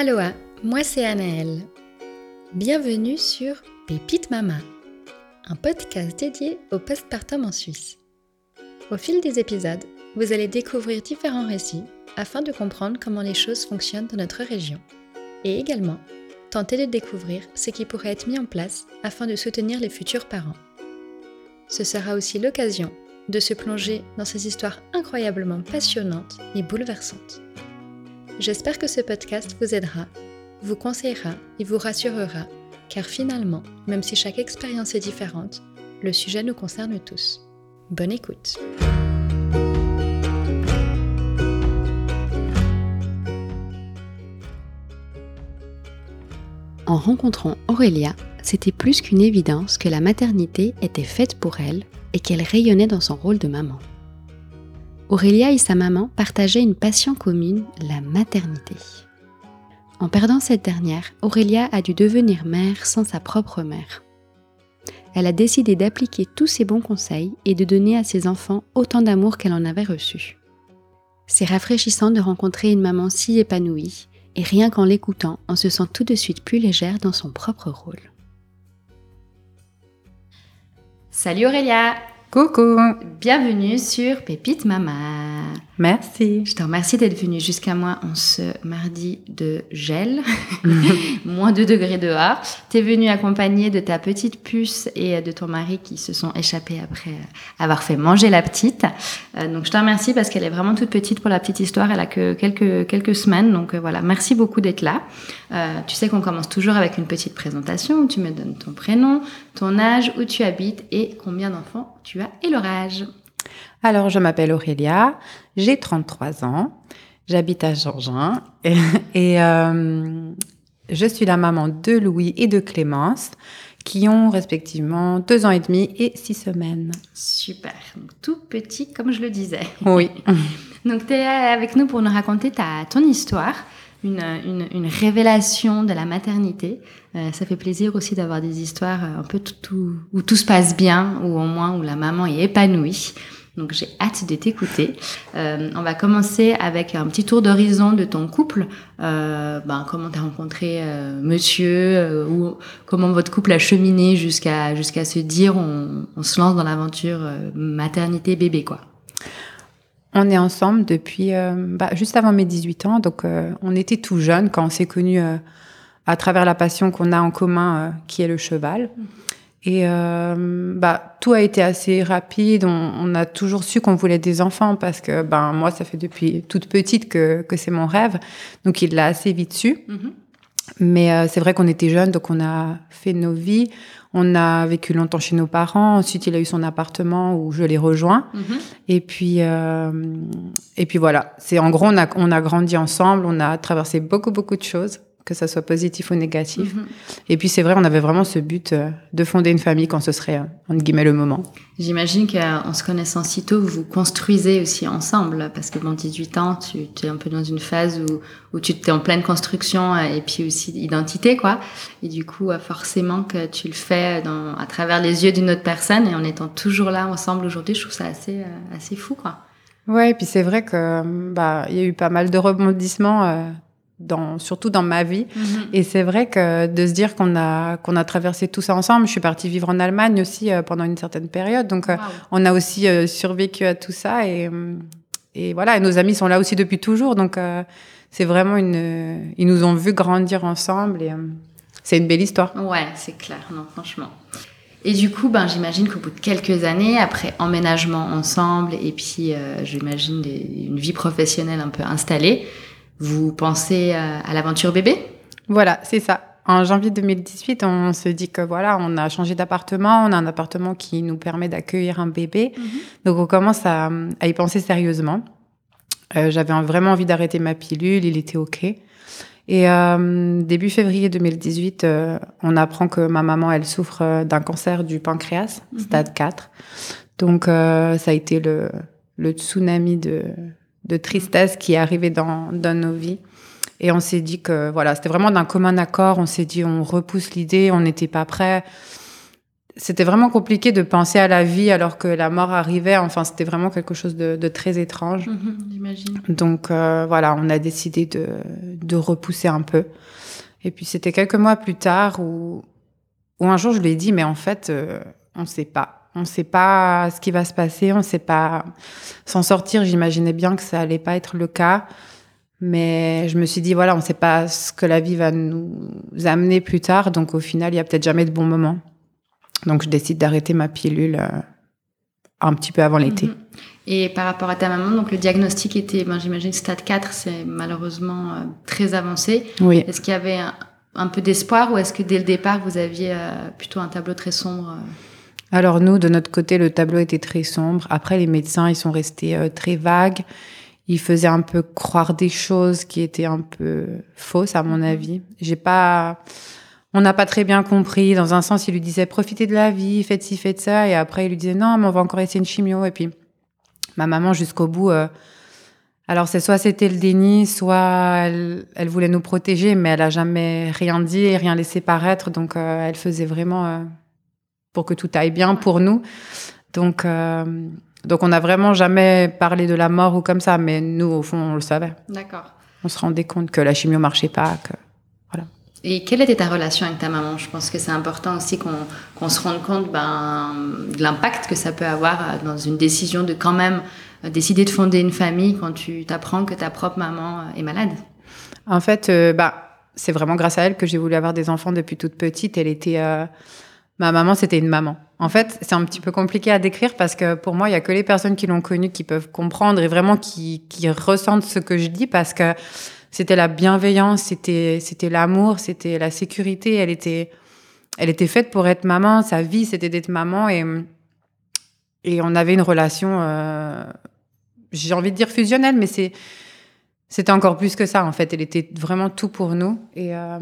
Aloha, moi c'est Anaëlle. Bienvenue sur Pépite Mama, un podcast dédié au postpartum en Suisse. Au fil des épisodes, vous allez découvrir différents récits afin de comprendre comment les choses fonctionnent dans notre région et également tenter de découvrir ce qui pourrait être mis en place afin de soutenir les futurs parents. Ce sera aussi l'occasion de se plonger dans ces histoires incroyablement passionnantes et bouleversantes. J'espère que ce podcast vous aidera, vous conseillera et vous rassurera, car finalement, même si chaque expérience est différente, le sujet nous concerne tous. Bonne écoute. En rencontrant Aurélia, c'était plus qu'une évidence que la maternité était faite pour elle et qu'elle rayonnait dans son rôle de maman. Aurélia et sa maman partageaient une passion commune, la maternité. En perdant cette dernière, Aurélia a dû devenir mère sans sa propre mère. Elle a décidé d'appliquer tous ses bons conseils et de donner à ses enfants autant d'amour qu'elle en avait reçu. C'est rafraîchissant de rencontrer une maman si épanouie, et rien qu'en l'écoutant, on se sent tout de suite plus légère dans son propre rôle. Salut Aurélia Coucou Bienvenue sur Pépite Mama. Merci. Je te remercie d'être venue jusqu'à moi en ce mardi de gel, moins 2 degrés dehors. Tu es venue accompagnée de ta petite puce et de ton mari qui se sont échappés après avoir fait manger la petite. Euh, donc je te remercie parce qu'elle est vraiment toute petite pour la petite histoire. Elle a que quelques, quelques semaines. Donc euh, voilà, merci beaucoup d'être là. Euh, tu sais qu'on commence toujours avec une petite présentation où tu me donnes ton prénom, ton âge, où tu habites et combien d'enfants tu as et leur âge. Alors, je m'appelle Aurélia, j'ai 33 ans, j'habite à Georgin et, euh, je suis la maman de Louis et de Clémence qui ont respectivement deux ans et demi et six semaines. Super, tout petit comme je le disais. Oui. Donc, tu es avec nous pour nous raconter ta, ton histoire. Une, une, révélation de la maternité. Euh, ça fait plaisir aussi d'avoir des histoires un peu tout, où tout se passe bien, ou au moins où la maman est épanouie. Donc j'ai hâte de t'écouter. Euh, on va commencer avec un petit tour d'horizon de ton couple. Euh, ben, comment tu as rencontré euh, monsieur euh, ou comment votre couple a cheminé jusqu'à jusqu'à se dire on, on se lance dans l'aventure euh, maternité bébé quoi. On est ensemble depuis bah, juste avant mes 18 ans, donc on était tout jeunes quand on s'est connus à travers la passion qu'on a en commun qui est le cheval. Mmh. Et euh, bah, tout a été assez rapide. On, on a toujours su qu'on voulait des enfants parce que ben, moi, ça fait depuis toute petite que, que c'est mon rêve. Donc, il l'a assez vite su. Mm-hmm. Mais euh, c'est vrai qu'on était jeunes, donc on a fait nos vies. On a vécu longtemps chez nos parents. Ensuite, il a eu son appartement où je l'ai rejoint. Mm-hmm. Et puis, euh, et puis voilà. C'est en gros, on a, on a grandi ensemble. On a traversé beaucoup, beaucoup de choses que ça soit positif ou négatif. Mhm. Et puis c'est vrai, on avait vraiment ce but euh, de fonder une famille quand ce serait, euh, entre guillemets, le moment. J'imagine qu'en se connaissant si tôt, vous construisez aussi ensemble, parce que dans 18 ans, tu, es un peu dans une phase où, où tu es en pleine construction euh, et puis aussi identité, quoi. Et du coup, forcément que tu le fais dans, à travers les yeux d'une autre personne et en étant toujours là ensemble aujourd'hui, je trouve ça assez, assez fou, quoi. Ouais, et puis c'est vrai que bah il y a eu pas mal de rebondissements dans, surtout dans ma vie. Mhm. Et c'est vrai que de se dire qu'on a, qu'on a traversé tout ça ensemble. Je suis partie vivre en Allemagne aussi euh, pendant une certaine période. Donc, euh, on a aussi euh, survécu à tout ça. Et, et voilà, et nos amis sont là aussi depuis toujours. Donc, c'est vraiment une. Ils nous ont vu grandir ensemble. Et c'est une belle histoire. Ouais, c'est clair. Non, franchement. Et du coup, ben, j'imagine qu'au bout de quelques années, après emménagement ensemble et puis, j'imagine, une vie professionnelle un peu installée, vous pensez euh, à l'aventure bébé? Voilà, c'est ça. En janvier 2018, on se dit que voilà, on a changé d'appartement, on a un appartement qui nous permet d'accueillir un bébé. Mhm. Donc on commence à, y penser sérieusement. Euh, J'avais vraiment envie d'arrêter ma pilule, il était OK. Et euh, début février 2018, euh, on apprend que ma maman, elle souffre d'un cancer du pancréas, mhm. stade 4. Donc ça a été le, le tsunami de, de tristesse qui est arrivée dans, dans nos vies. Et on s'est dit que voilà, c'était vraiment d'un commun accord. On s'est dit, on repousse l'idée, on n'était pas prêt. c'était vraiment compliqué de penser à la vie alors que la mort arrivait. Enfin, c'était vraiment quelque chose de, très étrange. Mhm, j'imagine. Donc euh, voilà, on a décidé de, de repousser un peu. Et puis c'était quelques mois plus tard où, où un jour je lui ai dit, mais en fait, euh, on ne sait pas. On ne sait pas ce qui va se passer, on ne sait pas s'en sortir. J'imaginais bien que ça allait pas être le cas. Mais je me suis dit, voilà, on ne sait pas ce que la vie va nous amener plus tard. Donc au final, il y a peut-être jamais de bon moment. Donc je décide d'arrêter ma pilule euh, un petit peu avant l'été. Mhm. Et par rapport à ta maman, donc le diagnostic était, ben, j'imagine, stade 4, c'est malheureusement euh, très avancé. Oui. Est-ce qu'il y avait un, peu d'espoir ou est-ce que dès le départ, vous aviez euh, plutôt un tableau très sombre Alors nous, de notre côté, le tableau était très sombre. Après, les médecins, ils sont restés très vagues. Ils faisaient un peu croire des choses qui étaient un peu fausses, à mon mhm. avis. J'ai pas on n'a pas très bien compris. Dans un sens, il lui disait profitez de la vie, faites ci, faites ça. Et après, il lui disait non, mais on va encore essayer une chimio. Et puis, ma maman, jusqu'au bout, euh, alors c'est soit c'était le déni, soit elle, voulait nous protéger, mais elle a jamais rien dit et rien laissé paraître. Donc, euh, elle faisait vraiment euh, pour que tout aille bien pour nous. Donc, donc on n'a vraiment jamais parlé de la mort ou comme ça, mais nous, au fond, on le savait. D'accord. On se rendait compte que la chimio marchait pas, que et quelle était ta relation avec ta maman? Je pense que c'est important aussi qu'on se rende compte ben, de l'impact que ça peut avoir euh, dans une décision de quand même euh, décider de fonder une famille quand tu t'apprends que ta propre maman euh, est malade. En fait, bah, c'est vraiment grâce à elle que j'ai voulu avoir des enfants depuis toute petite. Elle était, ma maman, c'était une maman. En fait, c'est un petit peu compliqué à décrire parce que pour moi, il y a que les personnes qui l'ont connue qui peuvent comprendre et vraiment qui, qui ressentent ce que je dis parce que c'était la bienveillance, c'était c'était l'amour, c'était la sécurité. Elle était elle était faite pour être maman. Sa vie, c'était d'être maman et et on avait une relation. Euh, j'ai envie de dire fusionnelle, mais c'est c'était encore plus que ça en fait. Elle était vraiment tout pour nous et euh,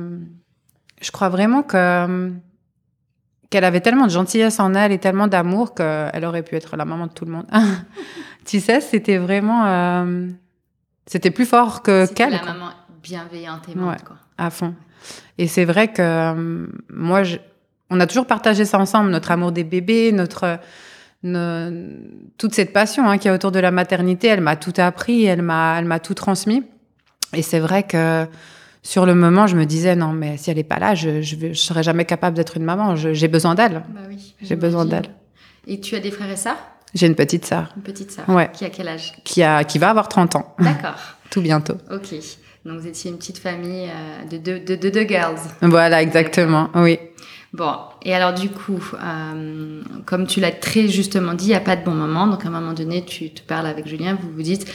je crois vraiment que qu'elle avait tellement de gentillesse en elle et tellement d'amour qu'elle aurait pu être la maman de tout le monde. tu sais, c'était vraiment euh, c'était plus fort que qu'elle. La maman bienveillante et aimante, quoi. À fond. Et c'est vrai que euh, moi, je, on a toujours partagé ça ensemble, notre amour des bébés, notre, toute cette passion hein, qui est autour de la maternité. Elle m'a tout appris, elle m'a, elle m'a tout transmis. Et c'est vrai que sur le moment, je me disais non, mais si elle n'est pas là, je, je, serais jamais capable d'être une maman. j'ai besoin d'elle. Bah oui, j'ai besoin d'elle. Et tu as des frères et sœurs? J'ai une petite sœur. Une petite sœur. Ouais. Qui a quel âge? Qui, a, qui va avoir 30 ans. D'accord. Tout bientôt. Ok. Donc vous étiez une petite famille euh, de deux de, de, de, girls. Voilà, exactement. Oui. Bon, et alors du coup, euh, comme tu l'as très justement dit, il n'y a pas de bon moment. Donc à un moment donné, tu te parles avec Julien, vous vous dites,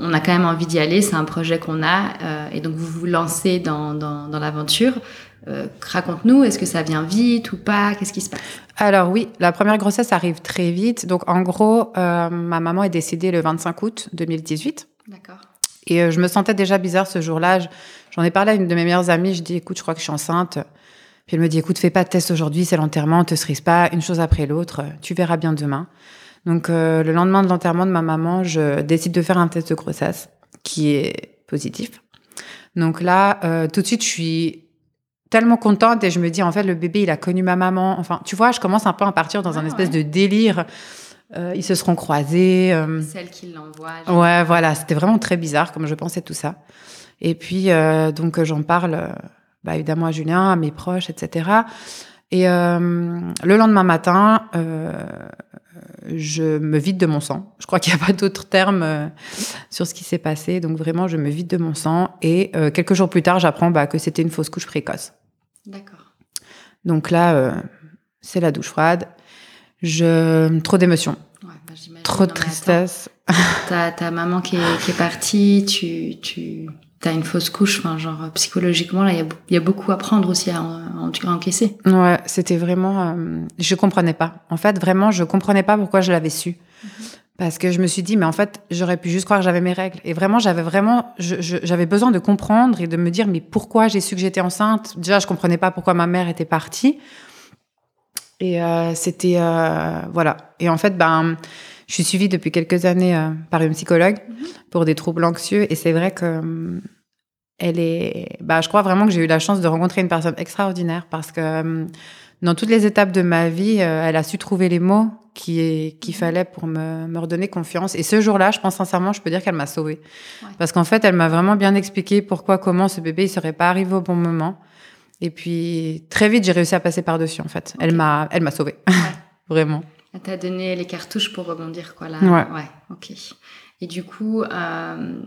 on a quand même envie d'y aller, c'est un projet qu'on a, euh, et donc vous vous lancez dans, dans, dans l'aventure. Euh, raconte-nous, est-ce que ça vient vite ou pas? Qu'est-ce qui se passe? Alors oui, la première grossesse arrive très vite. Donc en gros, euh, ma maman est décédée le 25 août 2018. D'accord. Et euh, je me sentais déjà bizarre ce jour-là. J'en ai parlé à une de mes meilleures amies. Je dis, écoute, je crois que je suis enceinte. Puis elle me dit, écoute, fais pas de test aujourd'hui, c'est l'enterrement, te cerise pas, une chose après l'autre, tu verras bien demain. Donc le lendemain de l'enterrement de ma maman, je décide de faire un test de grossesse qui est positif. Donc là, tout de suite, je suis tellement contente et je me dis en fait le bébé il a connu ma maman. Enfin, tu vois, je commence un peu à partir dans un ah espèce de délire. Euh, ils se seront croisés. Euh... Celle qui l'envoie. Ouais, voilà, c'était vraiment très bizarre comme je pensais tout ça. Et puis euh, donc j'en parle euh, bah, évidemment à Julien, à mes proches, etc. Et euh, le lendemain matin, je me vide de mon sang. Je crois qu'il n'y a pas d'autre terme sur ce qui s'est passé. Donc vraiment, je me vide de mon sang. Et quelques jours plus tard, j'apprends bah, que c'était une fausse couche précoce. D'accord. Donc là, euh, c'est la douche froide. Je... Trop d'émotions. Ouais, bah, trop de tristesse. T'as ta maman qui est, qui est partie, tu, tu as une fausse couche, enfin, genre psychologiquement, là, il y, y, a beaucoup à prendre aussi à, à encaisser. Ouais, c'était vraiment. Euh, je comprenais pas. En fait, vraiment, je comprenais pas pourquoi je l'avais su. Mhm. Parce que je me suis dit, mais en fait, j'aurais pu juste croire que j'avais mes règles. Et vraiment, j'avais vraiment, j'avais besoin de comprendre et de me dire, mais pourquoi j'ai su que j'étais enceinte? Déjà, je comprenais pas pourquoi ma mère était partie. Et euh, c'était, euh, voilà. Et en fait, ben, je suis suivie depuis quelques années euh, par une psychologue mm-hmm. pour des troubles anxieux. Et c'est vrai que elle est, bah, je crois vraiment que j'ai eu la chance de rencontrer une personne extraordinaire parce que dans toutes les étapes de ma vie, elle a su trouver les mots qu'il qui fallait pour me, me, redonner confiance. Et ce jour-là, je pense sincèrement, je peux dire qu'elle m'a sauvée. Parce qu'en fait, elle m'a vraiment bien expliqué pourquoi, comment ce bébé, il serait pas arrivé au bon moment. Et puis, très vite, j'ai réussi à passer par-dessus, en fait. Elle m'a, elle m'a sauvée. vraiment. T'a donné les cartouches pour rebondir, quoi, là. Ouais. Ouais, ok. Et du coup, euh,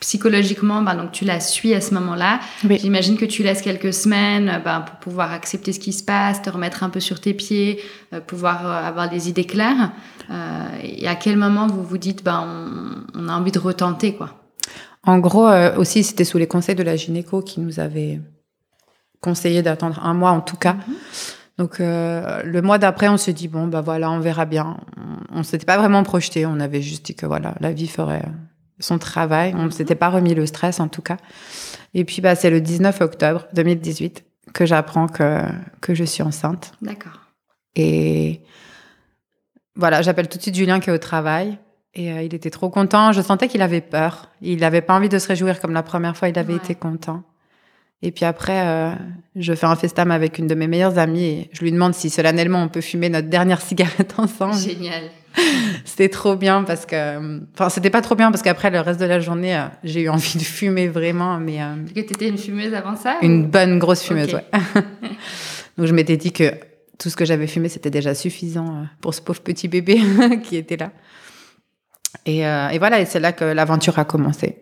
psychologiquement, ben, donc tu la suis à ce moment-là. J'imagine que tu laisses quelques semaines ben, pour pouvoir accepter ce qui se passe, te remettre un peu sur tes pieds, euh, pouvoir euh, avoir des idées claires. Et à quel moment vous vous dites, ben, on, on a envie de retenter, quoi? En gros, aussi, c'était sous les conseils de la gynéco qui nous avait conseillé d'attendre un mois en tout cas. -hmm. Donc euh, le mois d'après, on se dit bon bah voilà, on verra bien. On, on s'était pas vraiment projeté, on avait juste dit que voilà, la vie ferait son travail. On ne s'était pas remis le stress en tout cas. Et puis bah c'est le 19 octobre 2018 que j'apprends que que je suis enceinte. D'accord. Et voilà, j'appelle tout de suite Julien qui est au travail. Et euh, il était trop content. Je sentais qu'il avait peur. Il n'avait pas envie de se réjouir comme la première fois. Il avait ouais. été content. Et puis après, euh, je fais un festam avec une de mes meilleures amies et je lui demande si solennellement on peut fumer notre dernière cigarette ensemble. Génial. c'était trop bien parce que, enfin, c'était pas trop bien parce qu'après le reste de la journée, euh, j'ai eu envie de fumer vraiment, mais. Euh, que t'étais une fumeuse avant ça Une ou... bonne grosse fumeuse, okay. ouais. Donc je m'étais dit que tout ce que j'avais fumé c'était déjà suffisant pour ce pauvre petit bébé qui était là. Et, et voilà, et c'est là que l'aventure a commencé.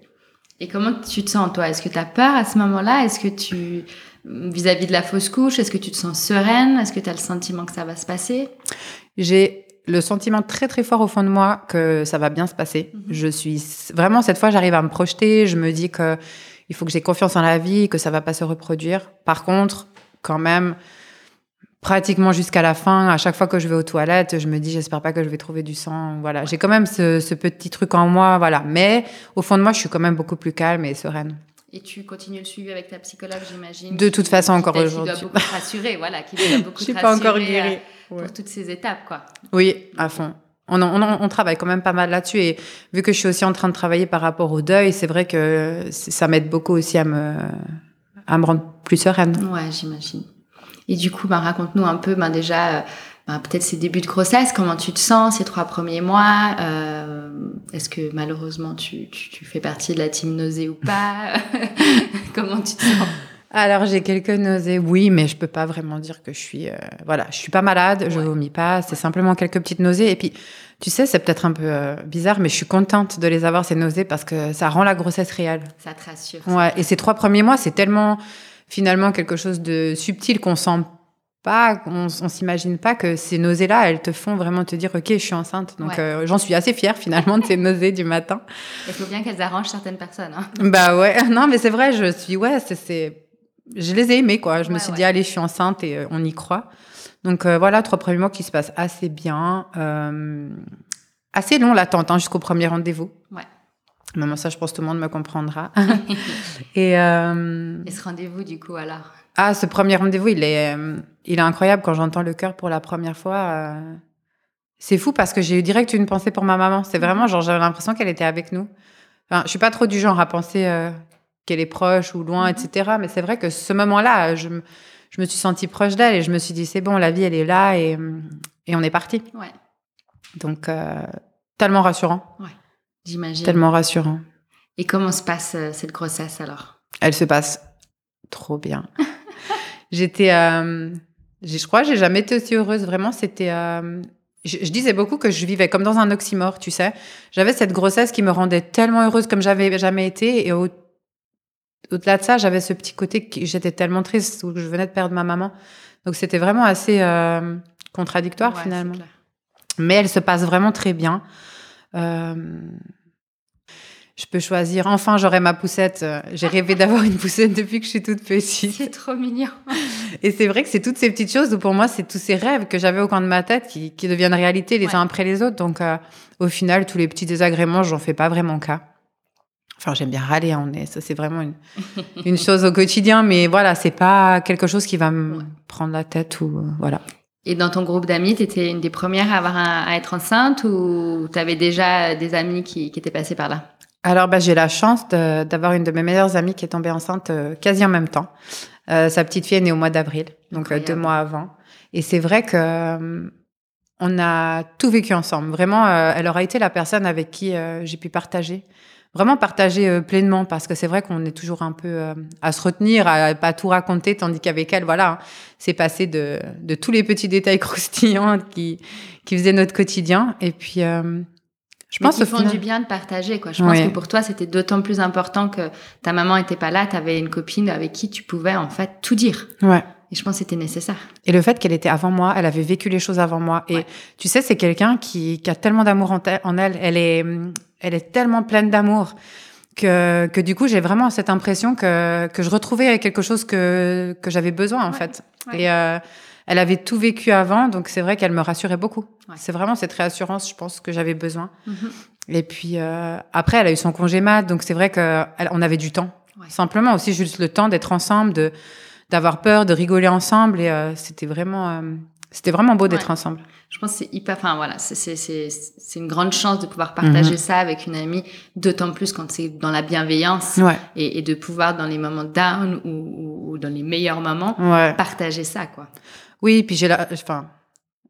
Et comment tu te sens, toi? Est-ce que tu as peur à ce moment-là? Est-ce que tu, vis-à-vis -vis de la fausse couche, est-ce que tu te sens sereine? Est-ce que tu as le sentiment que ça va se passer? J'ai le sentiment très très fort au fond de moi que ça va bien se passer. Mm -hmm. Je suis vraiment cette fois, j'arrive à me projeter. Je me dis que il faut que j'ai confiance en la vie, que ça va pas se reproduire. Par contre, quand même, pratiquement jusqu'à la fin, à chaque fois que je vais aux toilettes, je me dis j'espère pas que je vais trouver du sang. Voilà, j'ai quand même ce, ce, petit truc en moi, voilà. Mais au fond de moi, je suis quand même beaucoup plus calme et sereine. Et tu continues le suivi avec ta psychologue, j'imagine. De toute façon, encore aujourd'hui. Qui doit beaucoup te rassurer, voilà, qui doit beaucoup je suis pas encore guérie pour ouais. toutes ces étapes, quoi. Oui, à fond. On, on, on, travaille quand même pas mal là-dessus et vu que je suis aussi en train de travailler par rapport au deuil, c'est vrai que ça m'aide beaucoup aussi à me à me rendre plus sereine. Ouais, j'imagine. Et du coup, ben, raconte-nous un peu, ben, déjà, ben, peut-être ces débuts de grossesse, comment tu te sens ces trois premiers mois euh, Est-ce que malheureusement tu, tu, tu, fais partie de la team nausée ou pas Comment tu te sens alors j'ai quelques nausées, oui, mais je peux pas vraiment dire que je suis, euh, voilà, je suis pas malade, ouais. je vomis pas, c'est simplement quelques petites nausées. Et puis, tu sais, c'est peut-être un peu euh, bizarre, mais je suis contente de les avoir ces nausées parce que ça rend la grossesse réelle. Ça te rassure. Ouais. Et ces trois premiers mois, c'est tellement finalement quelque chose de subtil qu'on sent pas, on, on s'imagine pas que ces nausées-là, elles te font vraiment te dire, ok, je suis enceinte. Donc ouais. euh, j'en suis assez fière finalement de ces nausées du matin. Il faut bien qu'elles arrangent certaines personnes. Hein. Bah ouais, non mais c'est vrai, je suis ouais, c'est, je les ai aimées quoi. Je ouais, me suis ouais. dit allez, je suis enceinte et euh, on y croit. Donc euh, voilà, trois premiers mois qui se passent assez bien, assez long l'attente hein, jusqu'au premier rendez-vous. Ouais. Maman, ça, je pense que tout le monde me comprendra. et, euh... et ce rendez-vous, du coup, alors? Ah, ce premier rendez-vous, il est, il est incroyable quand j'entends le cœur pour la première fois. Euh... C'est fou parce que j'ai eu direct une pensée pour ma maman. C'est vraiment genre, j'avais l'impression qu'elle était avec nous. Enfin, je suis pas trop du genre à penser euh, qu'elle est proche ou loin, -hmm. etc. Mais c'est vrai que ce moment-là, je, je me suis sentie proche d'elle et je me suis dit, c'est bon, la vie, elle est là et, et on est parti. Ouais. Donc, euh, tellement rassurant. Ouais. J'imagine. Tellement rassurant. Et comment se passe euh, cette grossesse alors? Elle se passe trop bien. J'étais, euh, je crois, j'ai jamais été aussi heureuse. Vraiment, c'était. Euh, je, je, disais beaucoup que je vivais comme dans un oxymore, tu sais. J'avais cette grossesse qui me rendait tellement heureuse comme j'avais jamais été, et au, au-delà de ça, j'avais ce petit côté que j'étais tellement triste où je venais de perdre ma maman. Donc c'était vraiment assez euh, contradictoire ouais, finalement. Mais elle se passe vraiment très bien. Euh, je peux choisir. Enfin, j'aurai ma poussette. J'ai rêvé d'avoir une poussette depuis que je suis toute petite. C'est trop mignon. Et c'est vrai que c'est toutes ces petites choses où pour moi, c'est tous ces rêves que j'avais au coin de ma tête qui, qui deviennent réalité les ouais. uns après les autres. Donc, euh, au final, tous les petits désagréments, j'en fais pas vraiment cas. Enfin, j'aime bien râler, hein, on est, ça c'est vraiment une, une chose au quotidien, mais voilà, c'est pas quelque chose qui va me ouais. prendre la tête ou euh, voilà. Et dans ton groupe d'amis, tu étais une des premières à, avoir un, à être enceinte ou tu avais déjà des amis qui, qui étaient passés par là? Alors, bah, j'ai la chance d'avoir une de mes meilleures amies qui est tombée enceinte euh, quasi en même temps. sa petite fille est née au mois d'avril, donc deux mois avant. Et c'est vrai que on a tout vécu ensemble. Vraiment, elle aura été la personne avec qui j'ai pu partager vraiment partager euh, pleinement parce que c'est vrai qu'on est toujours un peu euh, à se retenir, à pas tout raconter, tandis qu'avec elle, voilà, hein, c'est passé de, de, tous les petits détails croustillants qui, qui faisaient notre quotidien. Et puis, euh, je pense qu'ils font du bien de partager, quoi. Je pense que pour toi, c'était d'autant plus important que ta maman était pas là, tu avais une copine avec qui tu pouvais, en fait, tout dire. Ouais. Et je pense que c'était nécessaire. Et le fait qu'elle était avant moi, elle avait vécu les choses avant moi. Et tu sais, c'est quelqu'un qui, qui, a tellement d'amour en, en, elle. Elle est, elle est tellement pleine d'amour que, que du coup, j'ai vraiment cette impression que, que je retrouvais quelque chose que, que j'avais besoin, en fait. Et euh, elle avait tout vécu avant, donc c'est vrai qu'elle me rassurait beaucoup. C'est vraiment cette réassurance, je pense, que j'avais besoin. Mm-hmm. Et puis euh, après, elle a eu son congé mat, donc c'est vrai qu'on avait du temps. Simplement aussi juste le temps d'être ensemble, de d'avoir peur, de rigoler ensemble, et euh, c'était vraiment, euh, c'était vraiment beau d'être ensemble. Je pense que c'est hyper, enfin voilà, c'est une grande chance de pouvoir partager mhm. ça avec une amie, d'autant plus quand c'est dans la bienveillance et, et, de pouvoir dans les moments down ou, ou dans les meilleurs moments partager ça quoi. Oui, puis j'ai la, enfin.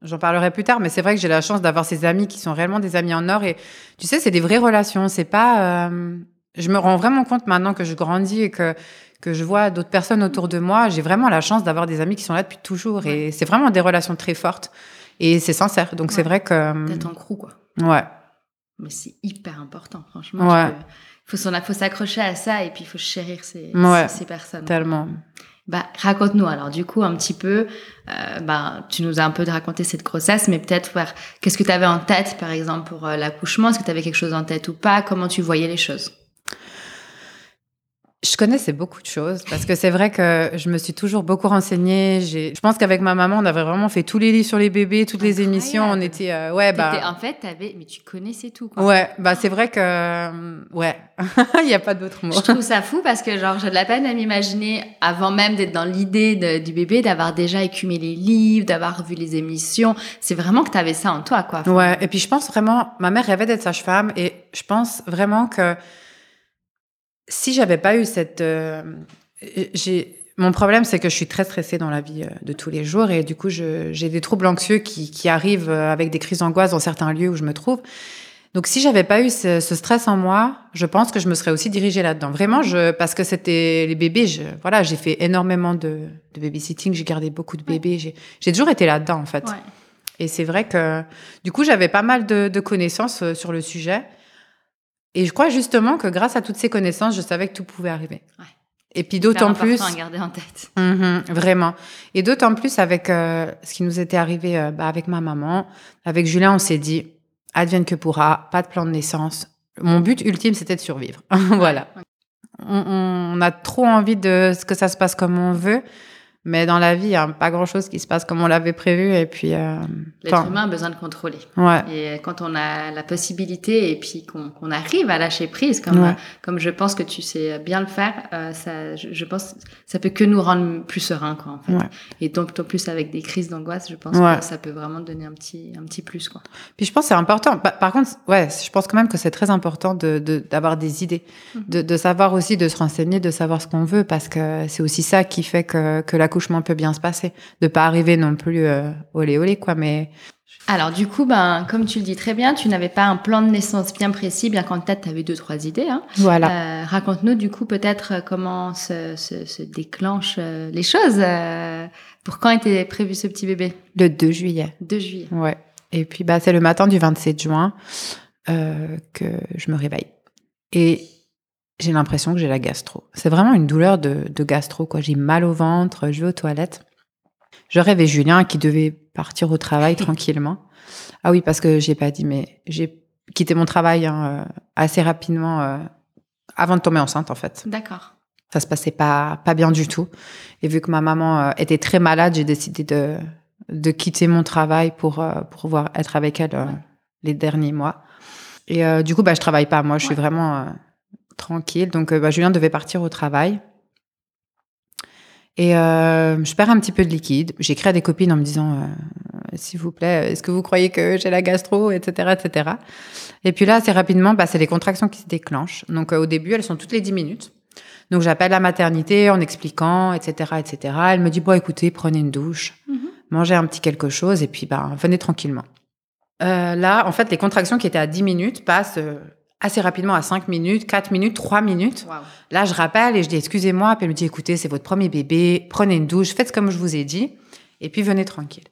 J'en parlerai plus tard, mais c'est vrai que j'ai la chance d'avoir ces amis qui sont réellement des amis en or. Et tu sais, c'est des vraies relations. C'est pas. Euh, je me rends vraiment compte maintenant que je grandis et que que je vois d'autres personnes autour de moi. J'ai vraiment la chance d'avoir des amis qui sont là depuis toujours. Et c'est vraiment des relations très fortes. Et c'est sincère. Donc c'est vrai que. D'être en crew, quoi. Ouais. Mais c'est hyper important, franchement. Ouais. Il faut s'accrocher à ça et puis il faut chérir ces, ces, personnes. Tellement. Bah, raconte-nous alors du coup un petit peu. Euh, bah, tu nous as un peu raconté cette grossesse, mais peut-être qu'est-ce que tu avais en tête, par exemple pour euh, l'accouchement? Est-ce que tu avais quelque chose en tête ou pas? Comment tu voyais les choses? Je connaissais beaucoup de choses parce que c'est vrai que je me suis toujours beaucoup renseignée. Je pense qu'avec ma maman, on avait vraiment fait tous les livres sur les bébés, toutes les émissions. On était, euh, ouais, bah. En fait, avais, mais tu connaissais tout, quoi. Ouais, bah c'est vrai que, euh, ouais, il n'y a pas d'autre mot. Je trouve ça fou parce que genre j'ai de la peine à m'imaginer avant même d'être dans l'idée du bébé, d'avoir déjà écumé les livres, d'avoir vu les émissions. C'est vraiment que tu avais ça en toi, quoi. Ouais, et puis je pense vraiment, ma mère rêvait d'être sage-femme et je pense vraiment que si j'avais pas eu cette, euh, j'ai mon problème, c'est que je suis très stressée dans la vie euh, de tous les jours et du coup, j'ai des troubles anxieux qui, qui, arrivent euh, avec des crises d'angoisse dans certains lieux où je me trouve. Donc, si j'avais pas eu ce, ce, stress en moi, je pense que je me serais aussi dirigée là-dedans. Vraiment, je, parce que c'était les bébés. Je, voilà, j'ai fait énormément de, de babysitting. J'ai gardé beaucoup de bébés. J'ai toujours été là-dedans, en fait. Ouais. Et c'est vrai que, du coup, j'avais pas mal de, de connaissances sur le sujet. Et je crois justement que grâce à toutes ces connaissances, je savais que tout pouvait arriver. Ouais. Et puis d'autant plus. à garder en tête. Mm vraiment. Et d'autant plus avec euh, ce qui nous était arrivé euh, bah, avec ma maman, avec Julien, on s'est dit advienne que pourra, pas de plan de naissance. Mon but ultime, c'était de survivre. voilà. On, on, a trop envie de ce que ça se passe comme on veut. Mais dans la vie, il n'y a pas grand-chose qui se passe comme on l'avait prévu. Et puis, euh, l'être humain a besoin de contrôler. Ouais. Et quand on a la possibilité et puis qu'on arrive à lâcher prise, comme comme je pense que tu sais bien le faire, euh, ça, je, je, pense, ça peut que nous rendre plus sereins, quoi. En fait. Ouais. Et donc, en plus avec des crises d'angoisse, je pense que ça peut vraiment donner un petit un petit plus, quoi. Puis je pense c'est important. Par, contre, ouais, je pense quand même que c'est très important de d'avoir des idées, mhm. de, de savoir aussi de se renseigner, de savoir ce qu'on veut, parce que c'est aussi ça qui fait que que la l'accouchement peut bien se passer. De pas arriver non plus euh, olé olé, quoi, mais. Alors, du coup, ben, comme tu le dis très bien, tu n'avais pas un plan de naissance bien précis, bien qu'en tête, tu avais deux, trois idées. Hein. Voilà. Euh, raconte-nous, du coup, peut-être euh, comment se, se, déclenchent les choses. pour quand était prévu ce petit bébé? Le 2 juillet. 2 juillet. Ouais. Et puis, bah, c'est le matin du 27 juin que je me réveille. Et j'ai l'impression que j'ai la gastro. C'est vraiment une douleur de, de gastro, quoi. J'ai mal au ventre, je vais aux toilettes. Je rêvais Julien qui devait partir au travail tranquillement. Ah oui, parce que j'ai pas dit, mais j'ai quitté mon travail hein, euh, assez rapidement euh, avant de tomber enceinte, en fait. D'accord. Ça se passait pas pas bien du tout. Et vu que ma maman euh, était très malade, j'ai décidé de de quitter mon travail pour pour pouvoir être avec elle les derniers mois. Et du coup, bah, je travaille pas. Moi, je suis vraiment tranquille. Donc, euh, bah, Julien devait partir au travail. Et euh, je perds un petit peu de liquide. J'écris à des copines en me disant, euh, s'il vous plaît, est-ce que vous croyez que j'ai la gastro, etc., etc. Et puis là, assez rapidement, bah, c'est les contractions qui se déclenchent. Donc au début, elles sont toutes les 10 minutes. Donc j'appelle la maternité en expliquant, etc., etc. Elle me dit bon, écoutez, prenez une douche, Mhm. mangez un petit quelque chose et puis ben venez tranquillement. Là, en fait, les contractions qui étaient à 10 minutes passent assez rapidement à 5 minutes, 4 minutes, 3 minutes. Là, je rappelle et je dis excusez-moi. Puis elle me dit écoutez, c'est votre premier bébé, prenez une douche, faites comme je vous ai dit, et puis venez tranquille.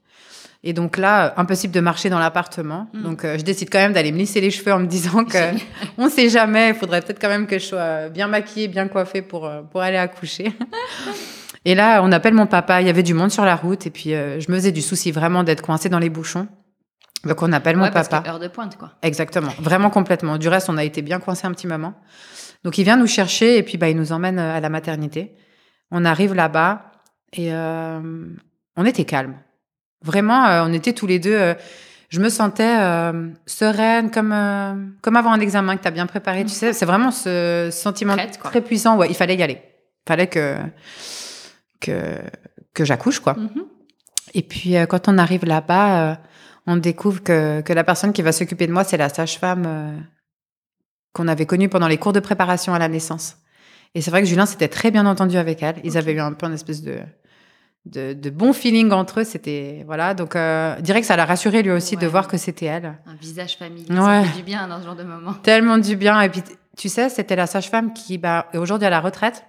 Et donc là, euh, impossible de marcher dans l'appartement. Mm. Donc euh, je décide quand même d'aller me lisser les cheveux en me disant que on sait jamais. Il faudrait peut-être quand même que je sois bien maquillée, bien coiffée pour euh, pour aller accoucher. Et là, on appelle mon papa. Il y avait du monde sur la route et puis euh, je me faisais du souci vraiment d'être coincée dans les bouchons. Donc on appelle mon Ouais, parce papa. que heure de pointe, quoi. Exactement, vraiment complètement. Du reste, on a été bien coincés un petit moment. Donc il vient nous chercher et puis bah, il nous emmène euh, à la maternité. On arrive là-bas et euh, on était calmes. Vraiment, euh, on était tous les deux. euh, je me sentais sereine, comme, comme avant un examen que tu as bien préparé. Tu sais, c'est vraiment ce sentiment Prête, très puissant. Ouais, il fallait y aller. Il fallait que, que, que j'accouche, quoi. Mhm. Et puis, quand on arrive là-bas, on découvre que, que la personne qui va s'occuper de moi, c'est la sage-femme euh, qu'on avait connue pendant les cours de préparation à la naissance. Et c'est vrai que Julien s'était très bien entendu avec elle. Ils avaient eu un peu une espèce de, de, de bon feeling entre eux. C'était, voilà. Donc, euh, je dirais que ça l'a rassuré lui aussi de voir que c'était elle. Un visage familier, Ouais. ça fait du bien dans ce genre de moment. Tellement du bien. Et puis, tu sais, c'était la sage-femme qui, bah, est aujourd'hui à la retraite.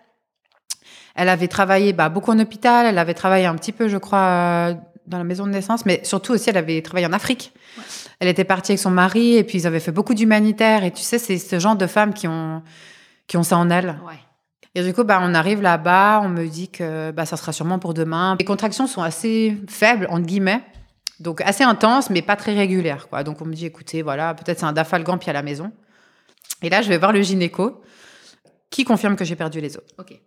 Elle avait travaillé bah, beaucoup en hôpital. Elle avait travaillé un petit peu, je crois, euh, dans la maison de naissance. Mais surtout aussi, elle avait travaillé en Afrique. Ouais. Elle était partie avec son mari et puis ils avaient fait beaucoup d'humanitaire. Et tu sais, c'est ce genre de femmes qui ont, qui ont ça en elles. Ouais. Et du coup, bah, on arrive là-bas, on me dit que bah, ça sera sûrement pour demain. Les contractions sont assez faibles, entre guillemets. Donc assez intenses, mais pas très régulières. Quoi. Donc on me dit, écoutez, voilà, peut-être c'est un dafalgan puis à la maison. Et là, je vais voir le gynéco qui confirme que j'ai perdu les os. Ok.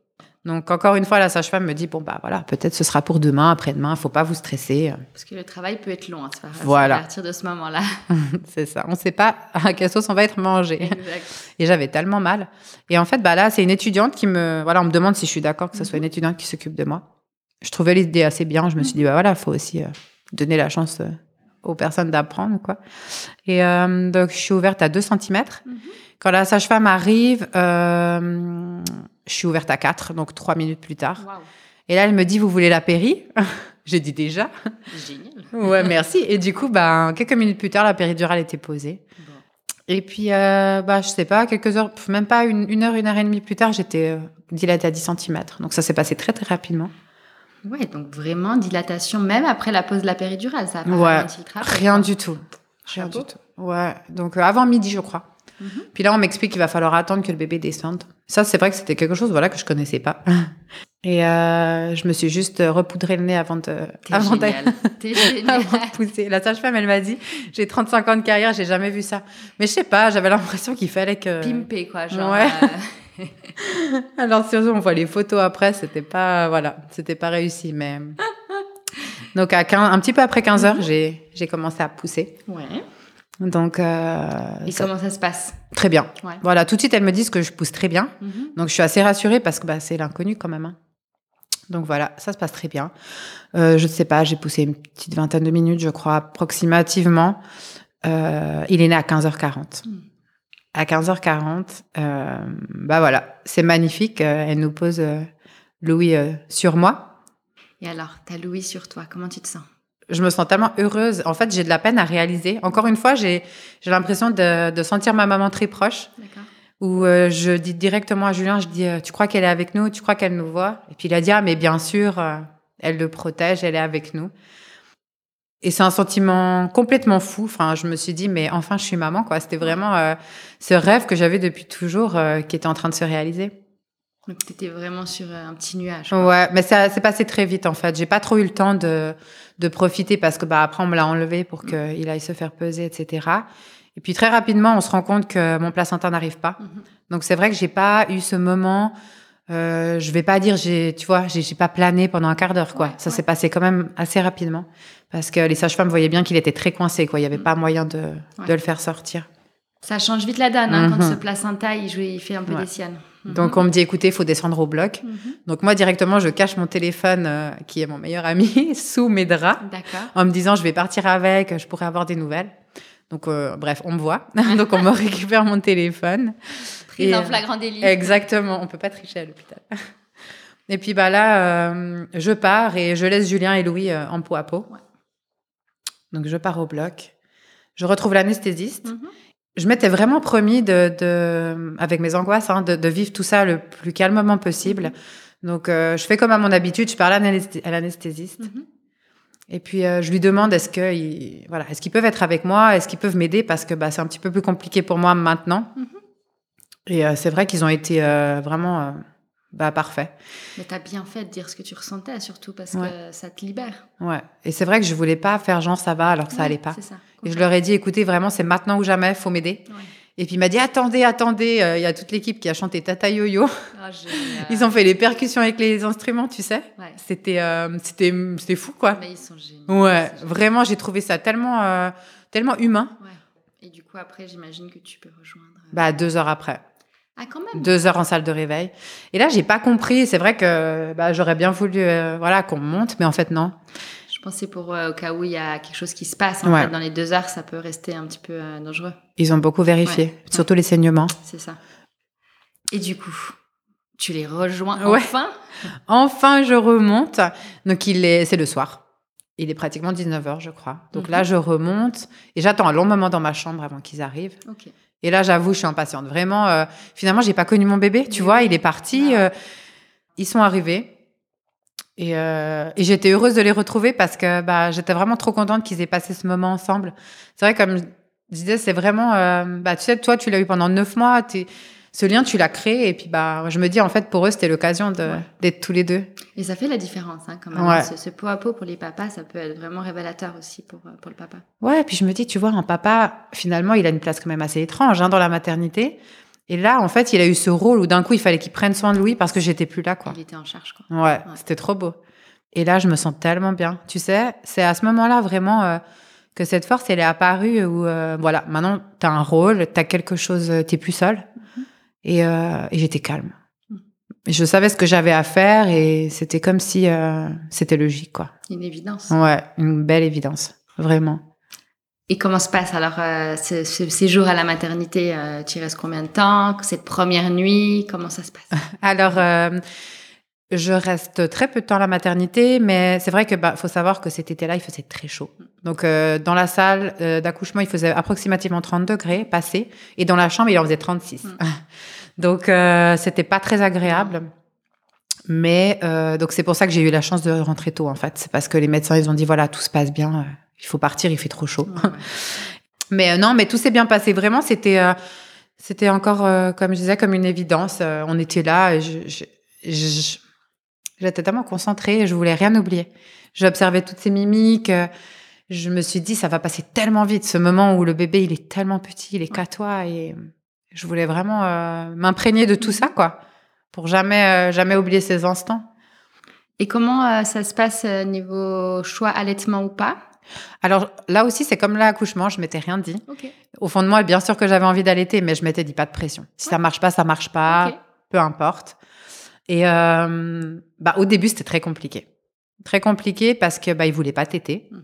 Donc encore une fois, la sage-femme me dit, bon, bah voilà, peut-être ce sera pour demain, après-demain, faut pas vous stresser. Parce que le travail peut être long à faire. Voilà. À partir de ce moment-là. c'est ça, on sait pas à quelle sauce on va être mangé. Exact. Et j'avais tellement mal. Et en fait, bah là, c'est une étudiante qui me. Voilà, on me demande si je suis d'accord que ce soit Mhm. une étudiante qui s'occupe de moi. Je trouvais l'idée assez bien. Je me suis dit, bah voilà, il faut aussi euh, donner la chance euh, aux personnes d'apprendre, quoi. Et euh, donc, je suis ouverte à 2 cm. Mhm. Quand la sage-femme arrive, je suis ouverte à 4, donc 3 minutes plus tard. Et là, elle me dit, vous voulez la péri? J'ai dit déjà. Génial. Ouais, merci. Et du coup, bah, quelques minutes plus tard, la péridurale était posée. Bon. Et puis, euh, bah, je sais pas, quelques heures, même pas une, une heure, une heure et demie plus tard, j'étais euh, dilatée à 10 cm. Donc ça s'est passé très, très rapidement. Ouais, donc vraiment dilatation, même après la pause de la péridurale, ça a pas Ouais, Rien du tout. Rien Chapeau. du tout. Ouais, donc euh, avant midi, je crois. Mhm. Puis là, on m'explique qu'il va falloir attendre que le bébé descende. Ça, c'est vrai que c'était quelque chose voilà, que je connaissais pas. Et euh, je me suis juste repoudré le nez avant de, avant de pousser. La sage-femme, elle m'a dit, j'ai 35 ans de carrière, j'ai jamais vu ça. Mais je sais pas, j'avais l'impression qu'il fallait que... Pimpé, quoi. Genre, Ouais. euh, Alors surtout, on voit les photos après, c'était pas voilà, c'était pas réussi, mais donc à 15 un petit peu après 15 heures, j'ai j'ai commencé à pousser. Ouais. Donc euh, Et ça- comment ça se passe? Très bien. Ouais. Voilà, tout de suite elles me disent que je pousse très bien, Mhm. donc je suis assez rassurée parce que bah, c'est l'inconnu quand même. hein. Donc voilà, ça se passe très bien. Euh, je ne sais pas, j'ai poussé une petite vingtaine de minutes, je crois, approximativement. Euh, il est né à 15h40. Mm. À 15h40, euh, bah voilà, c'est magnifique. elle nous pose Louis sur moi. Et alors, t'as Louis sur toi, comment tu te sens? Je me sens tellement heureuse. En fait, j'ai de la peine à réaliser. Encore une fois, j'ai j'ai l'impression de, de sentir ma maman très proche. Où euh, je dis directement à Julien, je dis, euh, tu crois qu'elle est avec nous? Tu crois qu'elle nous voit? Et puis il a dit, ah, mais bien sûr, euh, elle le protège, elle est avec nous. Et c'est un sentiment complètement fou. Enfin, je me suis dit, mais enfin, je suis maman, quoi. C'était vraiment euh, ce rêve que j'avais depuis toujours euh, qui était en train de se réaliser. Donc, t'étais vraiment sur euh, un petit nuage. quoi. Ouais, mais ça s'est passé très vite en fait. J'ai pas trop eu le temps de, de profiter parce que bah après on me l'a enlevé pour qu'il aille se faire peser, etc. Et puis très rapidement, on se rend compte que mon placenta n'arrive pas. Mhm. Donc c'est vrai que j'ai pas eu ce moment. Euh, je vais pas dire j'ai, tu vois, j'ai j'ai pas plané pendant un quart d'heure quoi. Ouais, ça ouais. s'est passé quand même assez rapidement parce que les sages-femmes voyaient bien qu'il était très coincé quoi. Il y avait Mhm. pas moyen de, Ouais. de le faire sortir. Ça change vite la donne hein, quand Mhm. ce placenta, il, joue, il fait un peu des siennes. Mhm. Donc on me dit écoutez, il faut descendre au bloc. Mhm. Donc moi directement, je cache mon téléphone euh, qui est mon meilleur ami sous mes draps. En me disant je vais partir avec, je pourrais avoir des nouvelles. Donc, euh, bref, on me voit. Donc, on me récupère mon téléphone. Prise en euh, flagrant délit. Exactement, on peut pas tricher à l'hôpital. Et puis bah là, euh, je pars et je laisse Julien et Louis euh, en peau à peau. Ouais. Donc je pars au bloc. Je retrouve l'anesthésiste. Mhm. Je m'étais vraiment promis de, de avec mes angoisses, hein, de, de vivre tout ça le plus calmement possible. Donc euh, je fais comme à mon habitude, je parle à l'anesth- à l'anesthésiste. Mhm. Et puis euh, je lui demande est-ce que ils- voilà, est-ce qu'ils peuvent être avec moi, est-ce qu'ils peuvent m'aider? Parce que bah, c'est un petit peu plus compliqué pour moi maintenant. Mhm. Et euh, c'est vrai qu'ils ont été euh, vraiment bah, parfaits. Mais t'as bien fait de dire ce que tu ressentais, surtout parce Ouais. que ça te libère. Ouais. Et c'est vrai que je voulais pas faire genre ça va alors que ça allait pas. C'est ça. Et je leur ai dit écoutez vraiment c'est maintenant ou jamais, faut m'aider. Ouais. Et puis il m'a dit attendez attendez, euh, il y a toute l'équipe qui a chanté Tata Yo-Yo. Ah. Ils ont fait les percussions avec les instruments, tu sais. Ouais. C'était euh, c'était c'était fou quoi. Mais ils sont géniaux. Ouais, vraiment j'ai trouvé ça tellement euh, tellement humain. Ouais. Et du coup, après, j'imagine que tu peux rejoindre. Bah deux heures après. Ah, quand même. deux heures en salle de réveil. Et là, j'ai pas compris. C'est vrai que bah, j'aurais bien voulu, voilà, qu'on me monte, mais en fait non. Pensais pour euh, au cas où il y a quelque chose qui se passe. En Ouais. fait, dans les deux heures, ça peut rester un petit peu euh, dangereux. Ils ont beaucoup vérifié, Ouais. surtout les saignements. C'est ça. Et du coup, tu les rejoins enfin? Enfin, je remonte. Donc il est, c'est le soir. Il est pratiquement 19h, je crois. Donc Mhm. là, je remonte et j'attends un long moment dans ma chambre avant qu'ils arrivent. Et là, j'avoue, je suis impatiente. Vraiment, euh, finalement, j'ai pas connu mon bébé. Tu vois, il est parti. Ah. euh, ils sont arrivés. Et, euh, et j'étais heureuse de les retrouver parce que bah, j'étais vraiment trop contente qu'ils aient passé ce moment ensemble. C'est vrai, comme je disais, c'est vraiment. euh, bah, tu sais, toi, tu l'as eu pendant neuf mois. t'es- Ce lien, tu l'as créé. Et puis, bah, je me dis, en fait, pour eux, c'était l'occasion de- Ouais. d'être tous les deux. Et ça fait la différence, hein, quand même. Ouais. Ce, ce pot à pot pour les papas, ça peut être vraiment révélateur aussi pour, euh, pour le papa. Ouais, puis je me dis, tu vois, un papa, finalement, il a une place quand même assez étrange hein, dans la maternité. Et là, en fait, il a eu ce rôle où d'un coup, il fallait qu'il prenne soin de Louis parce que j'étais plus là, quoi. Il était en charge, quoi. Ouais, c'était trop beau. Et là, je me sens tellement bien. Tu sais, c'est à ce moment-là vraiment euh, que cette force, elle est apparue où, euh, voilà, maintenant, tu as un rôle, tu as quelque chose, tu n'es plus seule. Et, euh, et j'étais calme. Et Je savais ce que j'avais à faire et c'était comme si euh, c'était logique, quoi. Une évidence. Ouais, une belle évidence, vraiment. Et comment se passe alors euh, ce, ce séjour à la maternité euh, Tu y restes combien de temps? Cette première nuit Comment ça se passe? Alors, euh, je reste très peu de temps à la maternité, mais c'est vrai que bah, faut savoir que cet été-là, il faisait très chaud. Donc, euh, dans la salle d'accouchement, il faisait approximativement 30 degrés passés, et dans la chambre, il en faisait 36. Mm. donc, c'était pas très agréable. Mais donc c'est pour ça que j'ai eu la chance de rentrer tôt en fait. C'est parce que les médecins ils ont dit voilà tout se passe bien, il faut partir, il fait trop chaud. Ouais. Mais euh, non, mais tout s'est bien passé. Vraiment, c'était, euh, c'était encore, euh, comme je disais, comme une évidence. On était là. j'étais tellement concentrée. Je voulais rien oublier. J'observais toutes ces mimiques. je me suis dit, ça va passer tellement vite. Ce moment où le bébé, il est tellement petit, il est qu'à toi. Et je voulais vraiment m'imprégner de tout ça, quoi, pour jamais, jamais oublier ces instants. Et comment ça se passe niveau choix allaitement ou pas? Alors là aussi, c'est comme l'accouchement. Je m'étais rien dit. Au fond de moi, bien sûr que j'avais envie d'allaiter, mais je m'étais dit pas de pression. Si ça marche pas, ça marche pas. Peu importe. Et euh, bah, au début, c'était très compliqué. Très compliqué parce que bah, il voulait pas téter. Mm.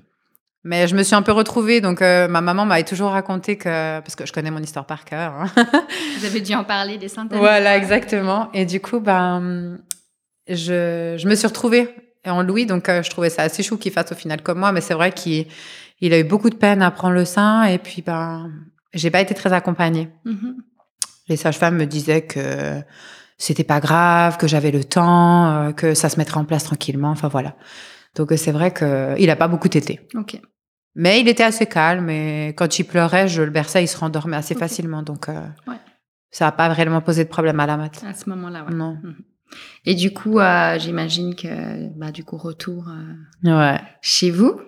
Mais je me suis un peu retrouvée. Donc, euh, ma maman m'avait toujours raconté que. Parce que je connais mon histoire par cœur. hein. Vous avez dû en parler des centaines. voilà, exactement. Et du coup, ben, je, je me suis retrouvée en Louis. Donc, euh, je trouvais ça assez chou qu'il fasse au final comme moi. Mais c'est vrai qu'il il a eu beaucoup de peine à prendre le sein. Et puis, ben, j'ai pas été très accompagnée. Mhm. Les sages-femmes me disaient que c'était pas grave, que j'avais le temps, euh, que ça se mettrait en place tranquillement. Enfin voilà. Donc euh, c'est vrai que il a pas beaucoup tété, Ok. mais il était assez calme et quand il pleurait, je le berçais, il se rendormait assez facilement. Donc euh, Ouais. ça a pas vraiment posé de problème à la mat. À ce moment-là, ouais. Non. Et du coup, euh, j'imagine que, bah, du coup, retour euh, Ouais. chez vous.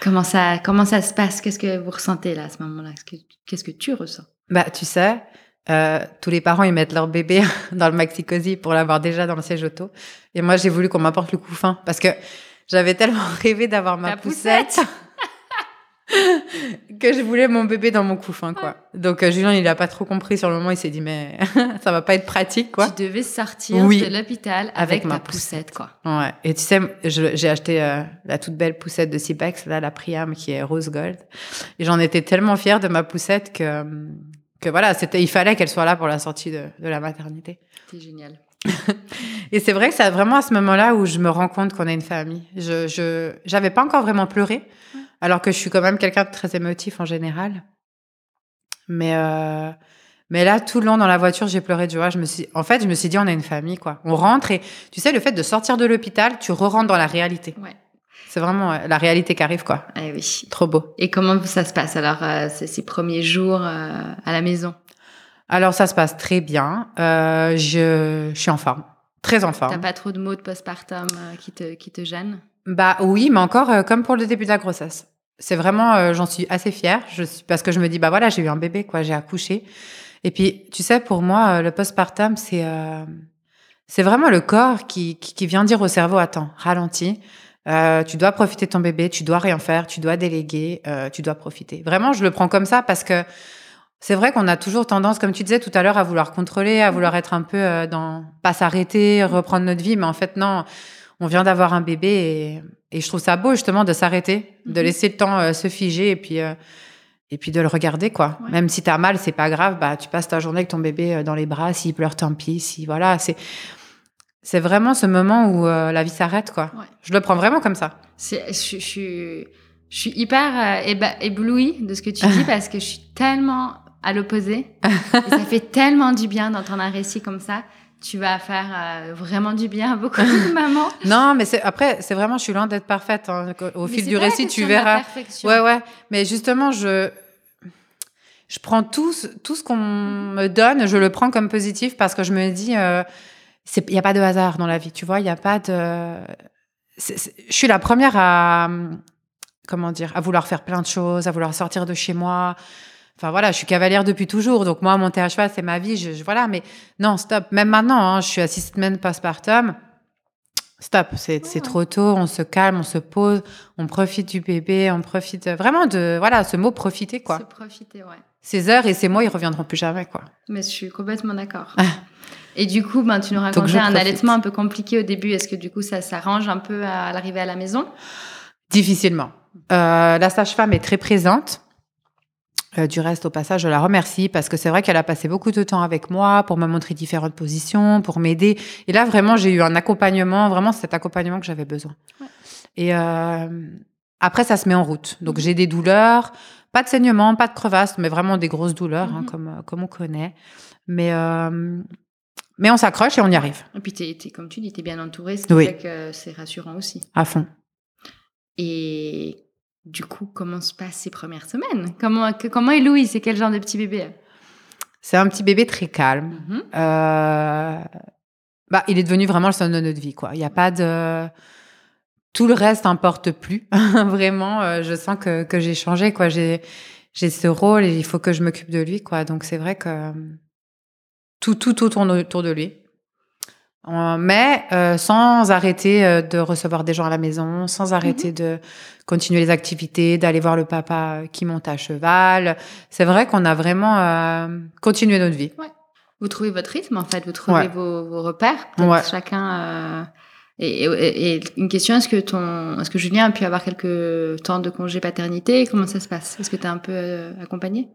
Comment ça, comment ça se passe? Qu'est-ce que vous ressentez là à ce moment-là? Qu'est-ce que, tu ressens? Bah tu sais. euh, tous les parents ils mettent leur bébé dans le maxi cosy pour l'avoir déjà dans le siège auto et moi j'ai voulu qu'on m'apporte le couffin parce que j'avais tellement rêvé d'avoir ma poussette que je voulais mon bébé dans mon couffin, quoi. Donc euh, Julien, il a pas trop compris sur le moment. Il s'est dit mais ça va pas être pratique, quoi. Tu devais sortir de l'hôpital avec, ma poussette, quoi. Ouais. Et tu sais, j'ai acheté euh, la toute belle poussette de Cipex, là, la Priam, qui est rose gold. Et j'en étais tellement fière de ma poussette que que voilà, c'était, il fallait qu'elle soit là pour la sortie de, de la maternité. C'est génial. et c'est vrai que c'est vraiment à ce moment-là où je me rends compte qu'on a une famille. Je, je, j'avais pas encore vraiment pleuré alors que je suis quand même quelqu'un de très émotif en général. Mais euh, mais là, tout le long dans la voiture, j'ai pleuré de joie. Je me suis, en fait, je me suis dit, on a une famille, quoi. On rentre et tu sais, le fait de sortir de l'hôpital, tu re-rentres dans la réalité. Ouais. C'est vraiment euh, la réalité qui arrive, quoi. Eh oui. Trop beau. Et comment ça se passe? Alors euh, ces premiers jours à la maison? Alors ça se passe très bien. je, je suis en forme, très en forme. T'as pas trop de maux de postpartum qui te qui te gênent? Bah oui, mais encore euh, comme pour le début de la grossesse. C'est vraiment, euh, j'en suis assez fière, je suis, parce que je me dis bah voilà, j'ai eu un bébé quoi, j'ai accouché. Et puis tu sais, pour moi, euh, le postpartum c'est c'est vraiment le corps qui, qui, vient dire au cerveau attends, ralentis. tu dois profiter de ton bébé, tu dois rien faire, tu dois déléguer, tu dois profiter. Vraiment, je le prends comme ça parce que c'est vrai qu'on a toujours tendance, comme tu disais tout à l'heure, à vouloir contrôler, à vouloir être un peu dans pas s'arrêter, reprendre notre vie, mais en fait non on vient d'avoir un bébé et, je trouve ça beau justement de s'arrêter, de mhm. laisser le temps euh, se figer et puis euh, et puis de le regarder quoi. Même si tu as mal, c'est pas grave, bah tu passes ta journée avec ton bébé euh, dans les bras, s'il pleure tant pis, si voilà, c'est c'est vraiment ce moment où la vie s'arrête quoi. Je le prends vraiment comme ça. Je, je, je suis hyper éblouie de ce que tu dis parce que je suis tellement à l'opposé. ça fait tellement du bien d'entendre un récit comme ça tu vas faire euh, vraiment du bien à beaucoup de mamans. non, mais après, c'est vraiment, je suis loin d'être parfaite. Hein. Au fil du récit, tu verras. Ouais, ouais. Mais justement, je je prends tout, tout ce qu'on me donne, je le prends comme positif parce que je me dis, euh, il n'y a pas de hasard dans la vie, tu vois, il n'y a pas de. je suis la première à, comment dire, à vouloir faire plein de choses, à vouloir sortir de chez moi, Enfin voilà, je suis cavalière depuis toujours, donc moi monter à cheval c'est ma vie. Je, voilà, mais non, stop. Même maintenant, hein, je suis à six semaines postpartum. Stop, c'est trop tôt. On se calme, on se pose, on profite du bébé, on profite vraiment de voilà ce mot profiter quoi. Se profiter, ouais. Ces heures et ces mois, ils reviendront plus jamais quoi. Mais je suis complètement d'accord. et du coup, ben tu nous racontais un allaitement un peu compliqué au début. Est-ce que du coup ça s'arrange un peu à l'arrivée à la maison? Difficilement. Euh, la sage-femme est très présente. Euh, du reste, au passage, je la remercie parce que c'est vrai qu'elle a passé beaucoup de temps avec moi pour me montrer différentes positions, pour m'aider. Et là, vraiment, j'ai eu un accompagnement, vraiment cet accompagnement que j'avais besoin. Et euh, après, ça se met en route. Donc, mhm. j'ai des douleurs, pas de saignement, pas de crevasse, mais vraiment des grosses douleurs, hein, mhm. comme, euh, comme on connaît. Mais, mais on s'accroche et on y arrive. Et puis, comme tu dis, tu es bien entourée, ce qui fait que c'est rassurant aussi. À fond. Et du coup, comment se passent ces premières semaines? Comment, comment est Louis C'est quel genre de petit bébé? C'est un petit bébé très calme. Mhm. Euh, bah, il est devenu vraiment le son de notre vie. Quoi. Il n'y a pas de... Tout le reste n'importe plus. vraiment, euh, je sens que, que j'ai changé. Quoi. J'ai, j'ai ce rôle et il faut que je m'occupe de lui. Quoi. Donc c'est vrai que euh, tout, tout tourne autour de lui. Euh, mais euh, sans arrêter euh, de recevoir des gens à la maison, sans arrêter mhm. de continuer les activités, d'aller voir le papa qui monte à cheval. C'est vrai qu'on a vraiment continué notre vie. Ouais. Vous trouvez votre rythme en fait, vous trouvez vos, vos, repères. Ouais. Chacun. Et, et, une question est-ce que ton, est-ce que Julien a pu avoir quelques temps de congé paternité? Comment ça se passe? Est-ce que tu es un peu accompagné?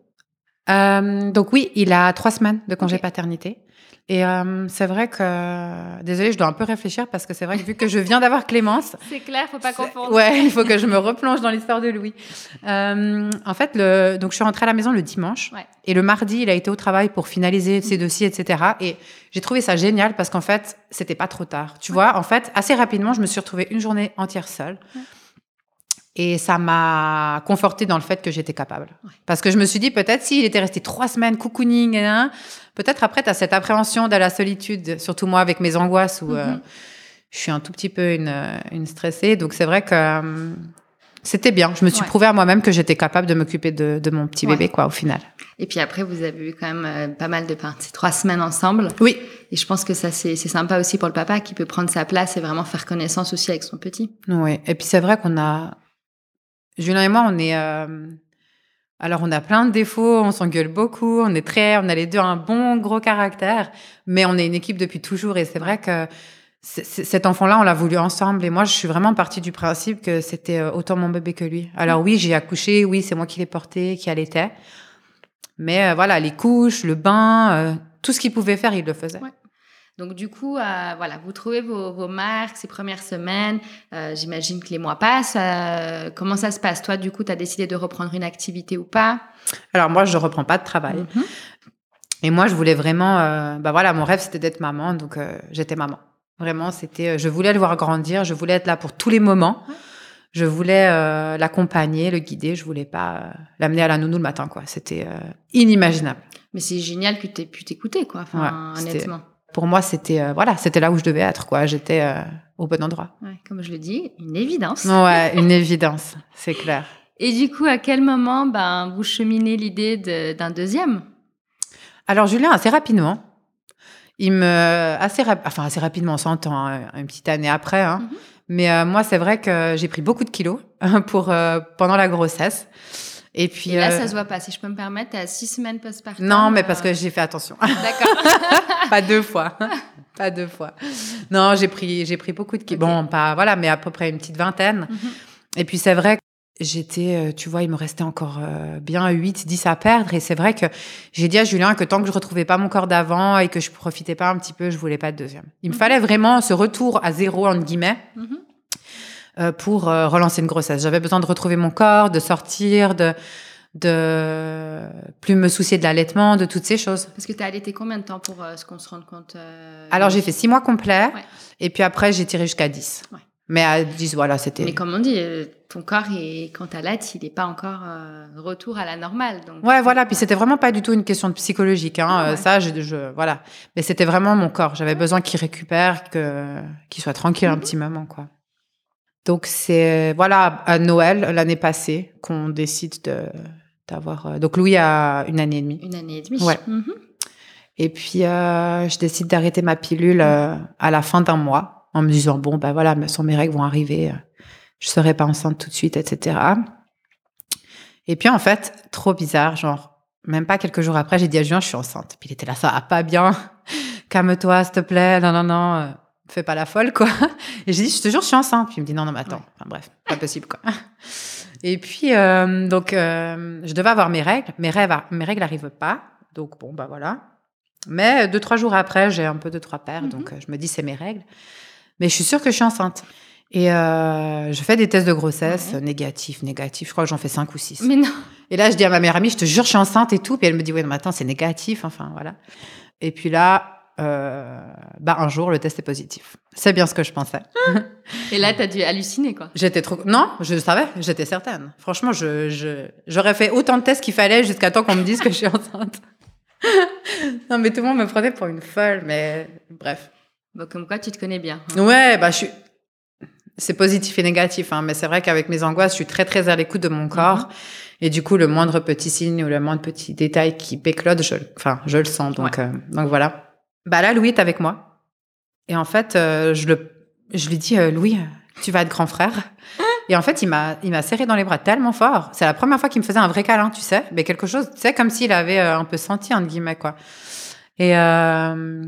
Donc oui, il a trois semaines de congé paternité. Et euh, c'est vrai que, désolée, je dois un peu réfléchir parce que c'est vrai que vu que je viens d'avoir Clémence. c'est clair, faut pas confondre. Ouais, il faut que je me replonge dans l'histoire de Louis. Euh, en fait, le, donc je suis rentrée à la maison le dimanche. Ouais. Et le mardi, il a été au travail pour finaliser ses dossiers, etc. Et j'ai trouvé ça génial parce qu'en fait, c'était pas trop tard. Tu vois, en fait, assez rapidement, je me suis retrouvée une journée entière seule. Et ça m'a confortée dans le fait que j'étais capable. Parce que je me suis dit, peut-être s'il était resté trois semaines cocooning, hein, peut-être après, tu as cette appréhension de la solitude, surtout moi avec mes angoisses où euh, mhm. je suis un tout petit peu une, une stressée. Donc c'est vrai que euh, c'était bien. Je me suis prouvé à moi-même que j'étais capable de m'occuper de, de, mon petit bébé, quoi, au final. Et puis après, vous avez eu quand même euh, pas mal de ces trois semaines ensemble. Oui. Et je pense que ça, c'est sympa aussi pour le papa qui peut prendre sa place et vraiment faire connaissance aussi avec son petit. Oui. Et puis c'est vrai qu'on a Julien et moi, on est. euh, alors, on a plein de défauts, on s'engueule beaucoup, on est très. On a les deux un bon gros caractère, mais on est une équipe depuis toujours. Et c'est vrai que cet enfant-là, on l'a voulu ensemble. Et moi, je suis vraiment partie du principe que c'était euh, autant mon bébé que lui. Alors, oui, j'ai accouché, oui, c'est moi qui l'ai porté, qui allaitait. Mais euh, voilà, les couches, le bain, euh, tout ce qu'il pouvait faire, il le faisait. Donc du coup, euh, voilà, vous trouvez vos, vos marques ces premières semaines. Euh, J'imagine que les mois passent. Euh, comment ça se passe? Toi, du coup, tu as décidé de reprendre une activité ou pas? Alors, moi, je reprends pas de travail. Mhm. Et moi, je voulais vraiment, bah voilà, mon rêve, c'était d'être maman, donc j'étais maman. Vraiment, c'était, je voulais le voir grandir, je voulais être là pour tous les moments. Je voulais l'accompagner, le guider. Je voulais pas l'amener à la nounou le matin, quoi. C'était inimaginable. Mais c'est génial que tu aies pu t'écouter, quoi. Enfin, Ouais, honnêtement. Pour moi, c'était, euh, voilà, c'était là où je devais être, quoi. J'étais euh, au bon endroit. Ouais, comme je le dis, une évidence. Ouais, une évidence, c'est clair. Et du coup, à quel moment ben, vous cheminez l'idée de- d'un deuxième? Alors Julien, assez rapidement, il me assez rap- enfin assez rapidement, on s'entend, hein, une petite année après. Hein. Mhm. Mais euh, moi, c'est vrai que j'ai pris beaucoup de kilos pour pendant la grossesse. Et puis Et là, euh, ça se voit pas. Si je peux me permettre, t'es à six semaines postpartum. non, mais parce euh, que j'ai fait attention, D'accord. pas deux fois, pas deux fois. Non, j'ai pris j'ai pris beaucoup de kilos. Bon, pas voilà, mais à peu près une petite vingtaine. Mhm. Et puis c'est vrai que j'étais, euh, tu vois, il me restait encore bien 8, 10 à perdre. Et c'est vrai que j'ai dit à Julien que tant que je retrouvais pas mon corps d'avant et que je profitais pas un petit peu, je voulais pas de deuxième. Il me Mhm. fallait vraiment ce retour à zéro, entre guillemets, Mhm. Pour euh, relancer une grossesse. J'avais besoin de retrouver mon corps, de sortir, de de plus me soucier de l'allaitement, de toutes ces choses. Parce que tu as allaité combien de temps pour euh, ce qu'on se rende compte euh, Alors j'ai fait six mois complets Ouais. et puis après j'ai tiré jusqu'à 10. Ouais. Mais à 10, voilà, c'était... Mais comme on dit, euh, ton corps, est, quand tu allaites, il n'est pas encore euh, retour à la normale. Donc, Ouais, voilà. Puis c'était vraiment pas du tout une question de psychologique. Hein. Ah Euh, ouais. Ça, je, je- voilà. Mais c'était vraiment mon corps. J'avais besoin qu'il récupère, que qu'il soit tranquille un Mhm. petit moment, quoi. Donc c'est voilà à Noël l'année passée qu'on décide de d'avoir. euh, Donc Louis a une année et demie. Une année et demie. Ouais. Mhm. Et puis euh, je décide d'arrêter ma pilule euh, à la fin d'un mois en me disant bon bah voilà, sans mes règles vont arriver, euh, je serai pas enceinte tout de suite, etc. Et puis en fait, trop bizarre, genre même pas quelques jours après, j'ai dit à Julien je suis enceinte. Puis il était là ça va pas bien, calme-toi s'il te plaît, non non non, euh, fais pas la folle quoi. Et j'ai dit je te jure je suis enceinte. Puis il me dit non non mais attends, Ouais. enfin bref, pas possible quoi. Et puis euh, donc euh, je devais avoir mes règles, mes rêves, mes règles arrivent pas, donc bon bah voilà. Mais deux, trois jours après, j'ai un peu de trois paires, Mhm. donc euh, je me dis c'est mes règles. Mais je suis sûre que je suis enceinte. Et euh, je fais des tests de grossesse Ouais. négatifs, négatifs. Je crois que j'en fais cinq ou six. Mais non. Et là, je dis à ma meilleure amie, je te jure, je suis enceinte et tout. Puis elle me dit, oui, non, mais attends, c'est négatif. Enfin, voilà. Et puis là, euh, bah, un jour, le test est positif. C'est bien ce que je pensais. Et là, tu as dû halluciner, quoi. J'étais trop. Non, je savais, j'étais certaine. Franchement, je, je, j'aurais fait autant de tests qu'il fallait jusqu'à temps qu'on me dise que je suis enceinte. non, mais tout le monde me prenait pour une folle, mais bref. Bon, comme quoi, tu te connais bien. hein. Ouais, bah, je suis. C'est positif et négatif, hein, mais c'est vrai qu'avec mes angoisses, je suis très, très à l'écoute de mon corps. Et du coup, le moindre petit signe ou le moindre petit détail qui péclote, je, enfin, je le sens. Donc, euh, donc voilà. Bah là, Louis est avec moi. Et en fait, euh, je, le, je lui dis, euh, Louis, tu vas être grand frère. Et en fait, il m'a, il m'a serré dans les bras tellement fort. C'est la première fois qu'il me faisait un vrai câlin, tu sais. Mais quelque chose, tu sais, comme s'il avait euh, un peu senti, entre guillemets, quoi. Et euh,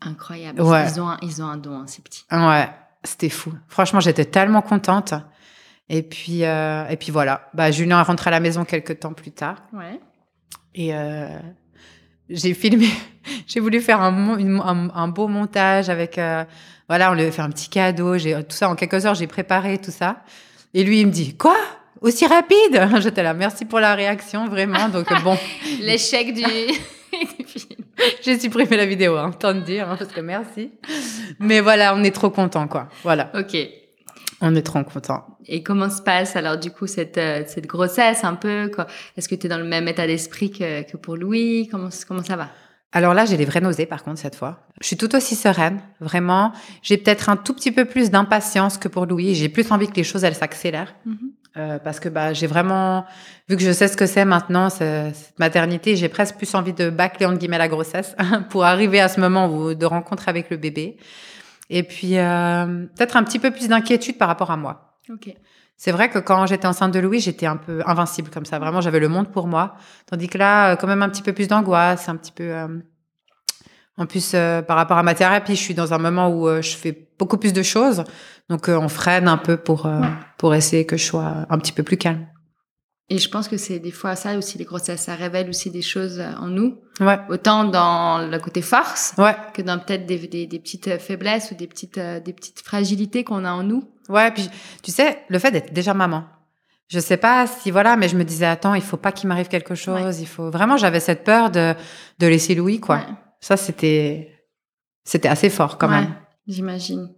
Incroyable. Ouais. Ils, ont un, ils ont un don, hein, ces petits. Ouais, c'était fou. Franchement, j'étais tellement contente. Et puis, euh, et puis voilà. Bah, Julien est rentré à la maison quelques temps plus tard. Ouais. Et euh, j'ai filmé, j'ai voulu faire un, mon- une- un, un beau montage avec, euh, voilà, on lui a fait un petit cadeau, j'ai tout ça en quelques heures, j'ai préparé tout ça. Et lui, il me dit, quoi? Aussi rapide? J'étais là, merci pour la réaction, vraiment. Donc euh, bon, L'échec du... j'ai supprimé la vidéo, hein, tant de dire, hein, parce que merci. Mais voilà, on est trop contents, quoi. Voilà, Ok. On est trop contents. Et comment se passe alors du coup cette, euh, cette grossesse un peu Est-ce que tu es dans le même état d'esprit que, que pour Louis? Comment, comment ça va? Alors là, j'ai les vraies nausées par contre cette fois. Je suis tout aussi sereine, vraiment. J'ai peut-être un tout petit peu plus d'impatience que pour Louis. J'ai plus envie que les choses elles s'accélèrent Euh, parce que bah j'ai vraiment vu que je sais ce que c'est maintenant ce- cette maternité, j'ai presque plus envie de bâcler entre guillemets la grossesse pour arriver à ce moment où, de rencontre avec le bébé. Et puis euh, peut-être un petit peu plus d'inquiétude par rapport à moi. Ok. C'est vrai que quand j'étais enceinte de Louis, j'étais un peu invincible comme ça. Vraiment, j'avais le monde pour moi. Tandis que là, euh, quand même un petit peu plus d'angoisse, un petit peu. euh, En plus, euh, par rapport à ma thérapie, je suis dans un moment où euh, je fais beaucoup plus de choses. Donc, euh, on freine un peu pour, euh, Ouais. pour essayer que je sois un petit peu plus calme. Et je pense que c'est des fois ça aussi, les grossesses, ça révèle aussi des choses euh, en nous, Ouais. autant dans le côté force Ouais. que dans peut-être des, des, des petites euh, faiblesses ou des petites, euh, des petites fragilités qu'on a en nous. Ouais. Puis, tu sais, le fait d'être déjà maman. Je sais pas si voilà, mais je me disais attends, il faut pas qu'il m'arrive quelque chose. Il faut vraiment, j'avais cette peur de de laisser Louis quoi. Ça c'était c'était assez fort quand Ouais, même. J'imagine.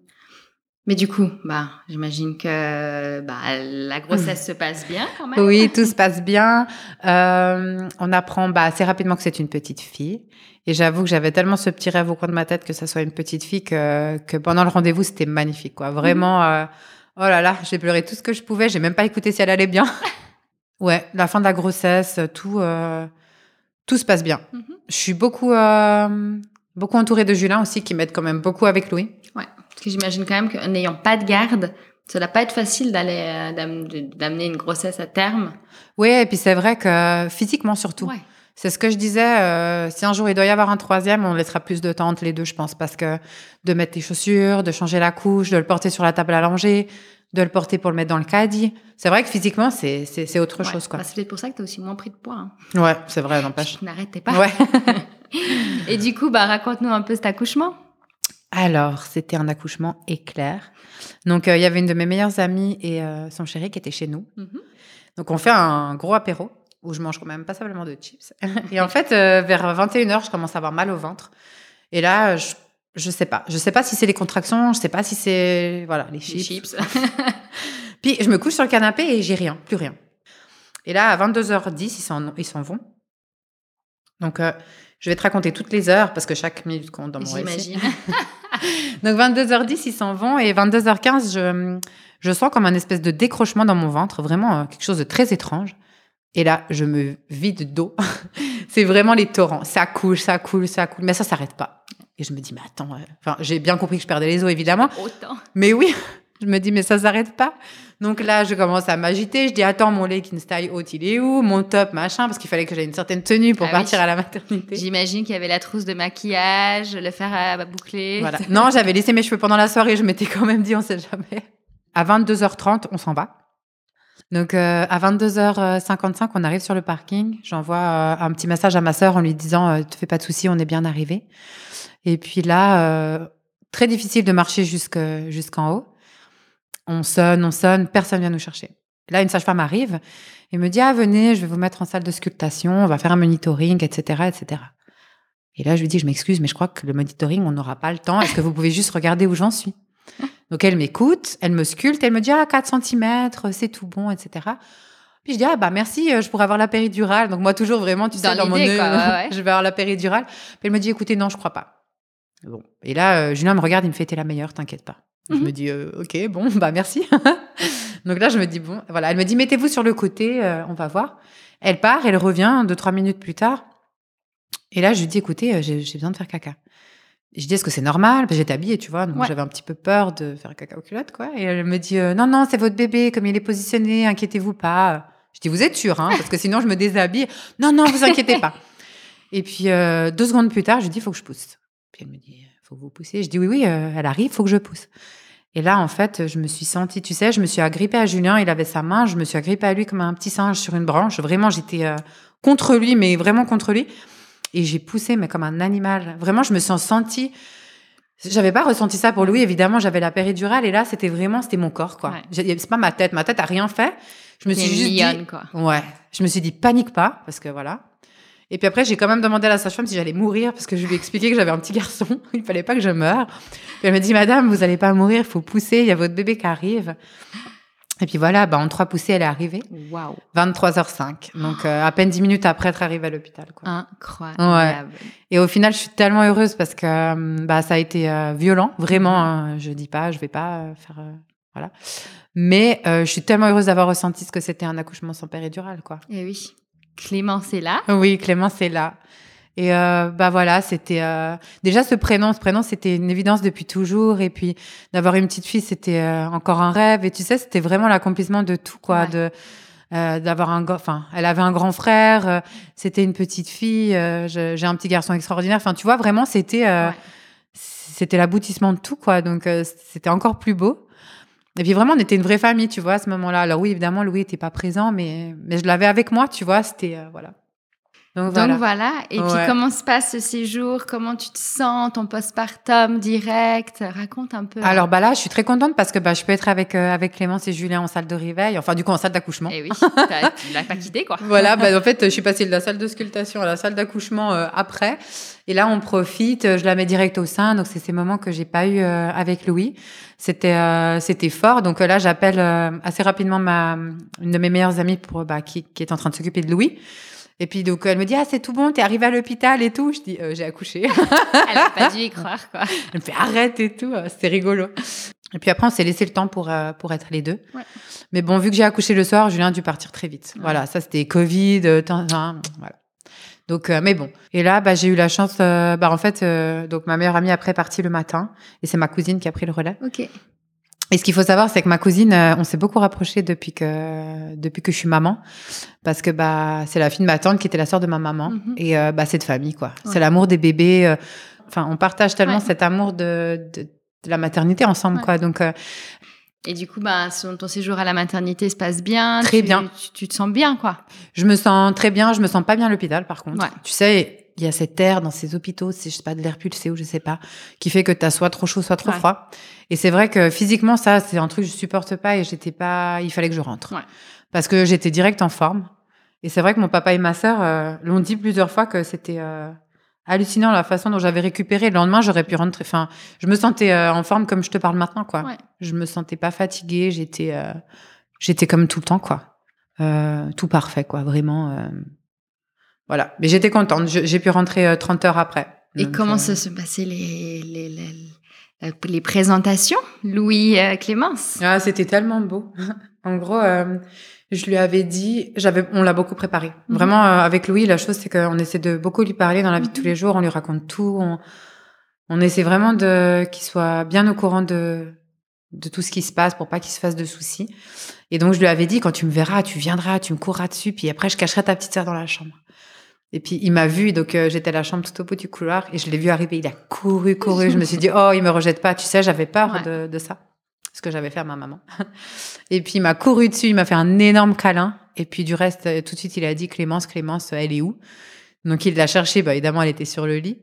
Mais du coup, bah, j'imagine que bah, la grossesse se passe bien quand même. Oui, tout se passe bien. Euh, on apprend bah, assez rapidement que c'est une petite fille. Et j'avoue que j'avais tellement ce petit rêve au coin de ma tête que ça soit une petite fille que, que pendant le rendez-vous, c'était magnifique. Quoi. Vraiment, euh, oh là là, j'ai pleuré tout ce que je pouvais. J'ai même pas écouté si elle allait bien. ouais, la fin de la grossesse, tout, euh, tout se passe bien. Mhm. Je suis beaucoup, beaucoup entourée de Julien aussi, qui m'aide quand même beaucoup avec Louis. Parce que j'imagine quand même qu'en n'ayant pas de garde, ça va pas être facile d'aller euh, d'amener une grossesse à terme. Oui, et puis c'est vrai que physiquement surtout. Ouais. C'est ce que je disais. euh, si un jour il doit y avoir un troisième, on laissera plus de temps entre les deux, je pense, parce que de mettre les chaussures, de changer la couche, de le porter sur la table à langer, de le porter pour le mettre dans le caddie. C'est vrai que physiquement, c'est c'est c'est autre Ouais. chose, quoi. Bah, c'est peut-être pour ça que tu as aussi moins pris de poids. Hein. Ouais, c'est vrai, n'empêche. N'arrêtez pas. Ouais. Et du coup, bah, raconte-nous un peu cet accouchement. Alors, c'était un accouchement éclair. Donc, euh, il y avait une de mes meilleures amies et euh, son chéri qui étaient chez nous. Mhm. Donc, on fait un gros apéro où je mange quand même passablement de chips. Et en fait, euh, vers 21h, je commence à avoir mal au ventre. Et là, je, je sais pas. Je sais pas si c'est les contractions, je sais pas si c'est voilà, les Les chips. chips. Puis je me couche sur le canapé et j'ai rien, plus rien. Et là, à 22h10, ils s'en, ils s'en vont. Donc, je vais te raconter toutes les heures parce que chaque minute compte dans mon récit. J'imagine. Donc 22h10, ils s'en vont et 22h15, je, je sens comme un espèce de décrochement dans mon ventre, vraiment euh, quelque chose de très étrange. Et là, je me vide d'eau. c'est vraiment les torrents. Ça coule, ça coule, ça coule, mais ça s'arrête pas. Et je me dis, mais attends, euh, j'ai bien compris que je perdais les os, évidemment. Autant. Mais oui, je me dis, mais ça s'arrête pas. Donc là, je commence à m'agiter. Je dis, attends, mon legging style haute, il est où? Mon top, machin, parce qu'il fallait que j'aie une certaine tenue pour Ah oui. partir à la maternité. J'imagine qu'il y avait la trousse de maquillage, le fer à boucler. Voilà. Non, j'avais laissé mes cheveux pendant la soirée. Je m'étais quand même dit, on sait jamais. À 22h30, on s'en va. Donc, euh, à 22h55, on arrive sur le parking. J'envoie euh, un petit message à ma sœur en lui disant, euh, te fais pas de soucis, on est bien arrivé. Et puis là, euh, très difficile de marcher jusque- jusqu'en haut. On sonne, on sonne, personne vient nous chercher. Là, une sage-femme arrive et me dit, ah, venez, je vais vous mettre en salle de sculptation, on va faire un monitoring, etc., etc. Et là, je lui dis, je m'excuse, mais je crois que le monitoring, on n'aura pas le temps. Est-ce que vous pouvez juste regarder où j'en suis? Donc, elle m'écoute, elle me sculpte, elle me dit, ah, 4 cm, c'est tout bon, etc. Puis je dis, ah, bah merci, euh, je pourrais avoir la péridurale. Donc, moi, toujours vraiment, tu Dans sais, dans mon quoi, ouais, ouais. je vais avoir la péridurale. Puis elle me dit, écoutez, non, je crois pas. Bon. Et là, euh, Julien me regarde, il me fait, t'es la meilleure, t'inquiète pas. Je Mhm. me dis, euh, ok, bon, bah merci. Donc là, je me dis, bon, voilà. Elle me dit, mettez-vous sur le côté, euh, on va voir. Elle part, elle revient deux, trois minutes plus tard. Et là, je lui dis, écoutez, j'ai besoin de faire caca. Je dis, est-ce que c'est normal? J'étais habillée, tu vois, donc Ouais. j'avais un petit peu peur de faire caca aux culottes, quoi. Et elle me dit, euh, non, non, c'est votre bébé, comme il est positionné, inquiétez-vous pas. Je dis, vous êtes sûr, hein Parce que sinon, je me déshabille. Non, non, vous inquiétez pas. Et puis, euh, deux secondes plus tard, je lui dis, il faut que je pousse. Puis elle me dit, faut que vous poussiez. Je dis, oui, oui, euh, elle arrive, faut que je pousse. Et là, en fait, je me suis sentie, tu sais, je me suis agrippée à Julien, il avait sa main, je me suis agrippée à lui comme un petit singe sur une branche. Vraiment, j'étais euh, contre lui, mais vraiment contre lui. Et j'ai poussé, mais comme un animal. Vraiment, je me suis sentie. J'avais pas ressenti ça pour Louis, évidemment, j'avais la péridurale, et là, c'était vraiment, c'était mon corps, quoi. Ouais. C'est pas ma tête, ma tête a rien fait. Je me suis juste dit, quoi. Ouais, je me suis dit panique pas parce que voilà. Et puis après, j'ai quand même demandé à la sage-femme si j'allais mourir parce que je lui ai expliqué que j'avais un petit garçon, il fallait pas que je meure. Puis elle m'a dit madame, vous allez pas mourir, il faut pousser, il y a votre bébé qui arrive. Et puis voilà, bah en trois poussées, elle est arrivée, Waouh. 23h05. Donc euh, à peine 10 minutes après être arrivée à l'hôpital quoi. Incroyable. Et au final, je suis tellement heureuse parce que euh, bah ça a été euh, violent, vraiment. hein, je dis pas, je vais pas euh, faire euh, voilà. Mais euh, je suis tellement heureuse d'avoir ressenti ce que c'était un accouchement sans péridurale quoi. Et oui. Clémence est là. Oui, Clémence est là. Et euh, bah voilà, c'était euh, déjà ce prénom, ce prénom c'était une évidence depuis toujours. Et puis d'avoir une petite fille, c'était euh, encore un rêve. Et tu sais, c'était vraiment l'accomplissement de tout, quoi. De euh, d'avoir un, enfin, elle avait un grand frère, c'était une petite fille, j'ai un petit garçon extraordinaire. Enfin, tu vois, vraiment, c'était c'était l'aboutissement de tout, quoi. Donc c'était encore plus beau. Et puis vraiment, on était une vraie famille, tu vois, à ce moment-là. Alors oui, évidemment, Louis était pas présent, mais mais je l'avais avec moi, tu vois. C'était voilà. Donc voilà. Et puis comment se passe ce séjour? Comment tu te sens? Ton postpartum direct? Raconte un peu. Alors bah là, je suis très contente parce que bah, je peux être avec euh, avec Clémence et Julien en salle de réveil, enfin du coup en salle d'accouchement. Et eh oui, tu l'as pas quitté quoi. voilà, bah, en fait, je suis passée de la salle de sculptation à la salle d'accouchement euh, après. Et là, on profite. Je la mets direct au sein. Donc c'est ces moments que j'ai pas eu euh, avec Louis. C'était c'était fort. Donc là, j'appelle assez rapidement ma une de mes meilleures amies pour bah, qui qui est en train de s'occuper de Louis. Et puis donc elle me dit ah c'est tout bon t'es arrivée à l'hôpital et tout. Je dis euh, j'ai accouché. Elle a pas dû y croire quoi. Elle me fait arrête et tout euh, c'était rigolo. Et puis après on s'est laissé le temps pour euh, pour être les deux. Ouais. mais bon vu que j'ai accouché le soir Julien a dû partir très vite. Voilà ça c'était Covid voilà. Donc mais bon. Et là bah j'ai eu la chance bah en fait donc ma meilleure amie après partie le matin et c'est ma cousine qui a pris le relais. Ok et ce qu'il faut savoir, c'est que ma cousine, euh, on s'est beaucoup rapprochés depuis que depuis que je suis maman, parce que bah c'est la fille de ma tante qui était la sœur de ma maman, mhm. et euh, bah c'est de famille quoi. C'est l'amour des bébés. Euh, enfin, on partage tellement cet amour de, de, la maternité ensemble quoi. Donc et du coup, bah, ton séjour à la maternité se passe bien. Très bien. Tu, te sens bien, quoi. Je me sens très bien. Je me sens pas bien à l'hôpital, par contre. Tu sais, il y a cette air dans ces hôpitaux, c'est je sais pas de l'air pulsé ou je sais pas, qui fait que tu as soit trop chaud, soit trop froid. Et c'est vrai que physiquement, ça, c'est un truc que je supporte pas et j'étais pas, il fallait que je rentre. Parce que j'étais direct en forme. Et c'est vrai que mon papa et ma sœur euh, l'ont dit plusieurs fois que c'était euh, hallucinant la façon dont j'avais récupéré. Le lendemain, j'aurais pu rentrer. Enfin, je me sentais euh, en forme comme je te parle maintenant, quoi. Je me sentais pas fatiguée. J'étais, j'étais comme tout le temps, quoi. tout parfait, quoi. Vraiment. Voilà. Mais j'étais contente. J'ai pu rentrer 30 heures après. Et comment ça se passait les, les, les, euh, les présentations, Louis euh, Clémence? Ah, c'était tellement beau. en gros, euh, je lui avais dit, j'avais, on l'a beaucoup préparé. Mhm. Vraiment, avec Louis, la chose, c'est qu'on essaie de beaucoup lui parler dans la vie de tous mhm. les jours. On lui raconte tout. On, on essaie vraiment de qu'il soit bien au courant de de tout ce qui se passe pour pas qu'il se fasse de soucis. Et donc je lui avais dit quand tu me verras, tu viendras, tu me courras dessus, puis après je cacherai ta petite sœur dans la chambre. Et puis il m'a vu, donc euh, j'étais à la chambre tout au bout du couloir et je l'ai vu arriver. Il a couru, couru. je me suis dit oh il me rejette pas. Tu sais j'avais peur de, de, ça, ce que j'avais fait à ma maman. et puis il m'a couru dessus, il m'a fait un énorme câlin. Et puis du reste euh, tout de suite il a dit Clémence, Clémence, elle est où? Donc il l'a cherchée. Bah évidemment elle était sur le lit.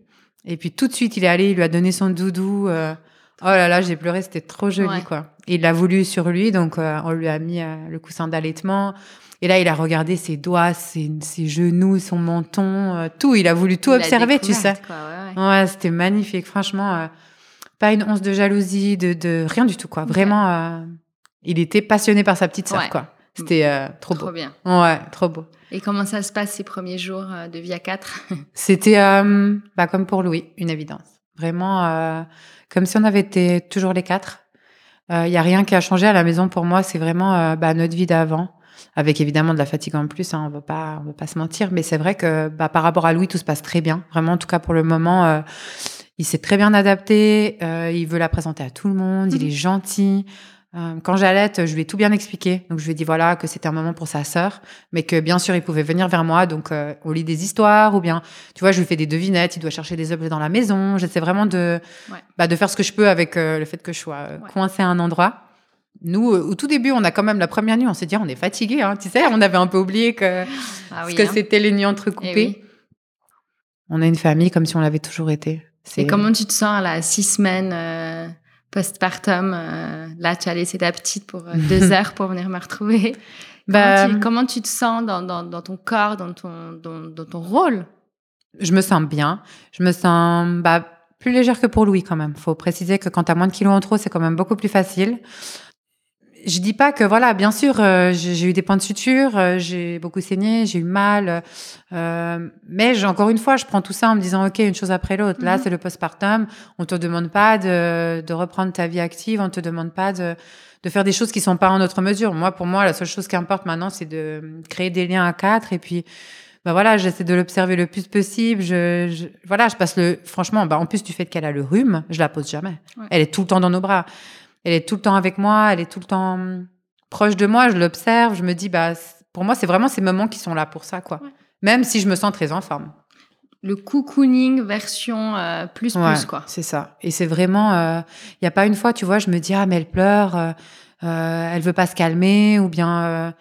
Et puis tout de suite il est allé, il lui a donné son doudou. Euh, oh là là j'ai pleuré, c'était trop joli quoi. il l'a voulu sur lui, donc on lui a mis le coussin d'allaitement. Et là, il a regardé ses doigts, ses, ses genoux, son menton, euh, tout. Il a voulu tout observer, tu sais. ouais, c'était magnifique. Franchement, euh, pas une once de jalousie, de, de rien du tout, quoi. Vraiment, euh, il était passionné par sa petite sœur, quoi. C'était trop, trop beau. bien. Ouais, trop beau. Et comment ça se passe ces premiers jours de vie à quatre? C'était bah, comme pour Louis, une évidence. Vraiment, comme si on avait été toujours les quatre. Il y a rien qui a changé à la maison pour moi. C'est vraiment bah, notre vie d'avant avec évidemment de la fatigue en plus, hein, on va pas, on va pas se mentir, mais c'est vrai que bah, par rapport à Louis, tout se passe très bien. Vraiment, en tout cas pour le moment, euh, il s'est très bien adapté. Euh, il veut la présenter à tout le monde. Il mhm. est gentil. Euh, quand j'allaite, je lui ai tout bien expliqué. Donc je lui ai dit voilà que c'était un moment pour sa sœur, mais que bien sûr il pouvait venir vers moi. Donc on lit des histoires ou bien tu vois je lui fais des devinettes. Il doit chercher des objets dans la maison. J'essaie vraiment de bah, de faire ce que je peux avec le fait que je sois coincée à un endroit. Nous, au tout début, on a quand même la première nuit, on s'est dit, on est fatigué, hein, tu sais, on avait un peu oublié que, ah que hein. c'était les nuits entrecoupées. Eh on a une famille comme si on l'avait toujours été. Et comment tu te sens là, six semaines euh, postpartum euh, Là, tu as laissé ta petite pour euh, deux heures pour venir me retrouver. Bah, comment, tu, te sens dans, dans, ton corps, dans ton, dans, ton rôle? Je me sens bien. Je me sens bah, plus légère que pour Louis quand même. Faut préciser que quand tu as moins de kilos en trop, c'est quand même beaucoup plus facile je dis pas que voilà, bien sûr, euh, j'ai eu des points de suture, euh, j'ai beaucoup saigné, j'ai eu mal, euh, mais encore une fois, je prends tout ça en me disant ok, une chose après l'autre. Là, mhm. c'est le postpartum. On te demande pas de, de, reprendre ta vie active, on te demande pas de, de faire des choses qui sont pas en notre mesure. Moi, pour moi, la seule chose qui importe maintenant, c'est de créer des liens à quatre et puis bah voilà, j'essaie de l'observer le plus possible. Je, voilà, je passe le. Franchement, bah en plus du fait qu'elle a le rhume, je la pose jamais. Elle est tout le temps dans nos bras. Elle est tout le temps avec moi. Elle est tout le temps hum, proche de moi. Je l'observe. Je me dis, bah pour moi, c'est vraiment ces moments qui sont là pour ça, quoi. Même si je me sens très en forme. Le cocooning version euh, plus plus, quoi. C'est ça. Et c'est vraiment. Il y n'y a pas une fois, tu vois, je me dis, ah, mais elle pleure. Euh, euh, elle veut pas se calmer ou bien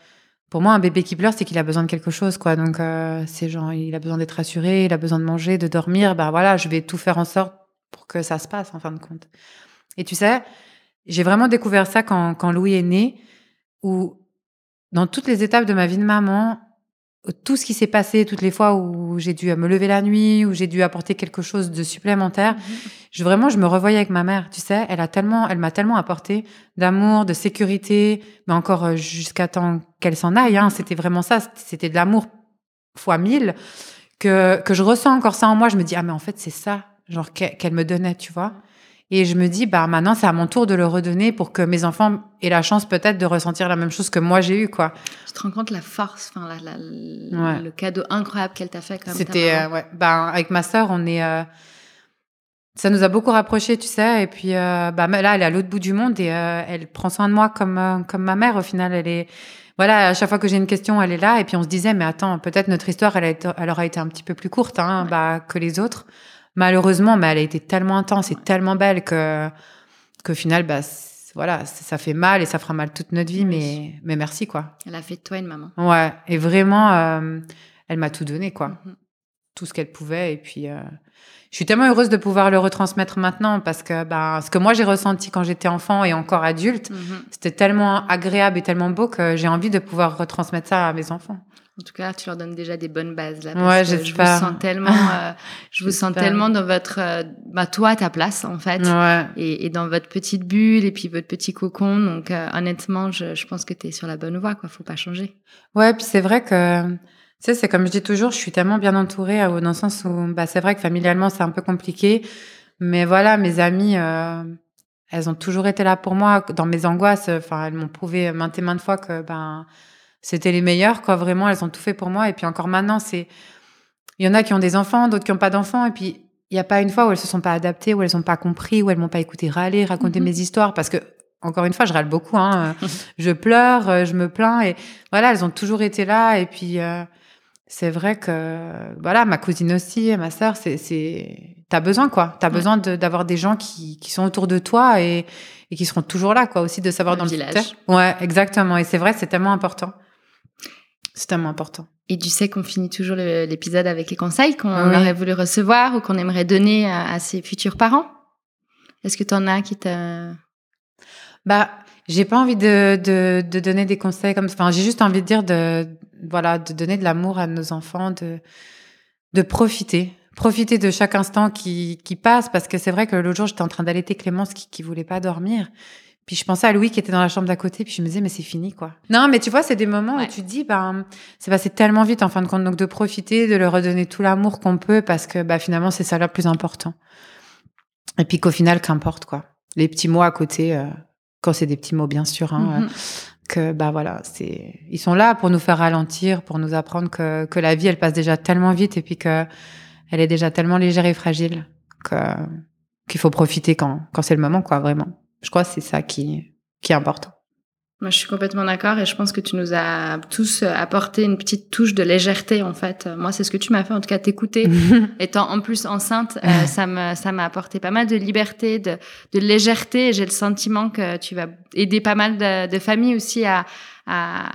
pour moi, un bébé qui pleure, c'est qu'il a besoin de quelque chose, quoi. Donc, euh, c'est genre, il a besoin d'être rassuré, il a besoin de manger, de dormir. Ben voilà, je vais tout faire en sorte pour que ça se passe, en fin de compte. Et tu sais, j'ai vraiment découvert ça quand, quand Louis est né, où dans toutes les étapes de ma vie de maman, tout ce qui s'est passé, toutes les fois où j'ai dû me lever la nuit, où j'ai dû apporter quelque chose de supplémentaire, mhm. je, vraiment, je me revoyais avec ma mère. Tu sais, elle a tellement, elle m'a tellement apporté d'amour, de sécurité, mais encore euh, jusqu'à temps qu'elle s'en aille. Hein, c'était vraiment ça. C'était de l'amour fois mille que que je ressens encore ça en moi. Je me dis ah mais en fait c'est ça, genre qu'elle me donnait, tu vois. Et je me dis, bah maintenant c'est à mon tour de le redonner pour que mes enfants aient la chance peut-être de ressentir la même chose que moi j'ai eu, quoi. Tu te rends compte la force, enfin la, le cadeau incroyable qu'elle t'a fait quand même. C'était, euh, ouais, bah avec ma sœur, on est, euh, ça nous a beaucoup rapprochés, tu sais. Et puis, euh, bah là, elle est à l'autre bout du monde et elle prend soin de moi comme comme ma mère. Au final, elle est, voilà, à chaque fois que j'ai une question, elle est là. Et puis on se disait, mais attends, peut-être notre histoire, elle, a été, elle aura été un petit peu plus courte, hein, bah que les autres malheureusement, mais elle a été tellement intense et tellement belle que qu'au final, bah, voilà, ça fait mal et ça fera mal toute notre vie, mais, mais merci, quoi. Elle a fait de toi une maman. Ouais, et vraiment, euh, elle m'a tout donné, quoi. Mm-hmm. Tout ce qu'elle pouvait. Et puis, euh, je suis tellement heureuse de pouvoir le retransmettre maintenant parce que bah, ce que moi j'ai ressenti quand j'étais enfant et encore adulte, mm-hmm. c'était tellement agréable et tellement beau que j'ai envie de pouvoir retransmettre ça à mes enfants. En tout cas, tu leur donnes déjà des bonnes bases là. ouais, Je vous sens tellement, euh, je vous sens tellement dans votre, euh, bah toi, ta place en fait, ouais. et, et, dans votre petite bulle et puis votre petit cocon. Donc euh, honnêtement, je, je, pense que tu es sur la bonne voie, quoi. Faut pas changer. Ouais, puis c'est vrai que, tu sais, c'est comme je dis toujours, je suis tellement bien entourée dans le sens où, bah c'est vrai que familialement c'est un peu compliqué, mais voilà, mes amies. elles ont toujours été là pour moi dans mes angoisses. Enfin, elles m'ont prouvé maintes et maintes fois que ben c'était les meilleurs, quoi. Vraiment, elles ont tout fait pour moi. Et puis encore maintenant, c'est, il y en a qui ont des enfants, d'autres qui n'ont pas d'enfants. Et puis, il n'y a pas une fois où elles se sont pas adaptées, où elles n'ont pas compris, où elles m'ont pas écouté râler, raconter mhm. mes histoires. Parce que, encore une fois, je râle beaucoup, hein. je pleure, euh, je me plains. Et voilà, elles ont toujours été là. Et puis, euh, c'est vrai que, voilà, ma cousine aussi, ma sœur, c'est, t'as besoin, quoi. T'as as besoin d'avoir des gens qui, qui sont autour de toi et, et qui seront toujours là, quoi. Aussi de savoir dans le village. Ouais, exactement. Et c'est vrai, c'est tellement important. C'est tellement important. Et tu sais qu'on finit toujours l'épisode avec les conseils qu'on aurait voulu recevoir ou qu'on aimerait donner à, ses futurs parents. Est-ce que tu en as qui t'a... Bah, j'ai pas envie de, de, de, donner des conseils comme Enfin, j'ai juste envie de dire de, voilà, de donner de l'amour à nos enfants, de, de profiter. Profiter de chaque instant qui, qui passe parce que c'est vrai que l'autre jour, j'étais en train d'allaiter Clémence qui, qui voulait pas dormir. Puis je pensais à Louis qui était dans la chambre d'à côté, puis je me disais, mais c'est fini, quoi. Non, mais tu vois, c'est des moments où tu te dis, ben, c'est passé tellement vite, en fin de compte, donc de profiter, de leur redonner tout l'amour qu'on peut, parce que, bah, finalement, c'est ça le plus important. Et puis qu'au final, qu'importe, quoi. Les petits mots à côté, euh, quand c'est des petits mots, bien sûr, hein, mm-hmm. que, bah, voilà, c'est, ils sont là pour nous faire ralentir, pour nous apprendre que, que la vie, elle passe déjà tellement vite, et puis que elle est déjà tellement légère et fragile, que, qu'il faut profiter quand, quand c'est le moment, quoi, vraiment. Je crois que c'est ça qui, qui est important. Moi, je suis complètement d'accord et je pense que tu nous as tous apporté une petite touche de légèreté en fait. Moi, c'est ce que tu m'as fait, en tout cas, t'écouter. Étant en plus enceinte, euh, ça me ça m'a apporté pas mal de liberté, de, de légèreté. J'ai le sentiment que tu vas aider pas mal de, de familles aussi à, à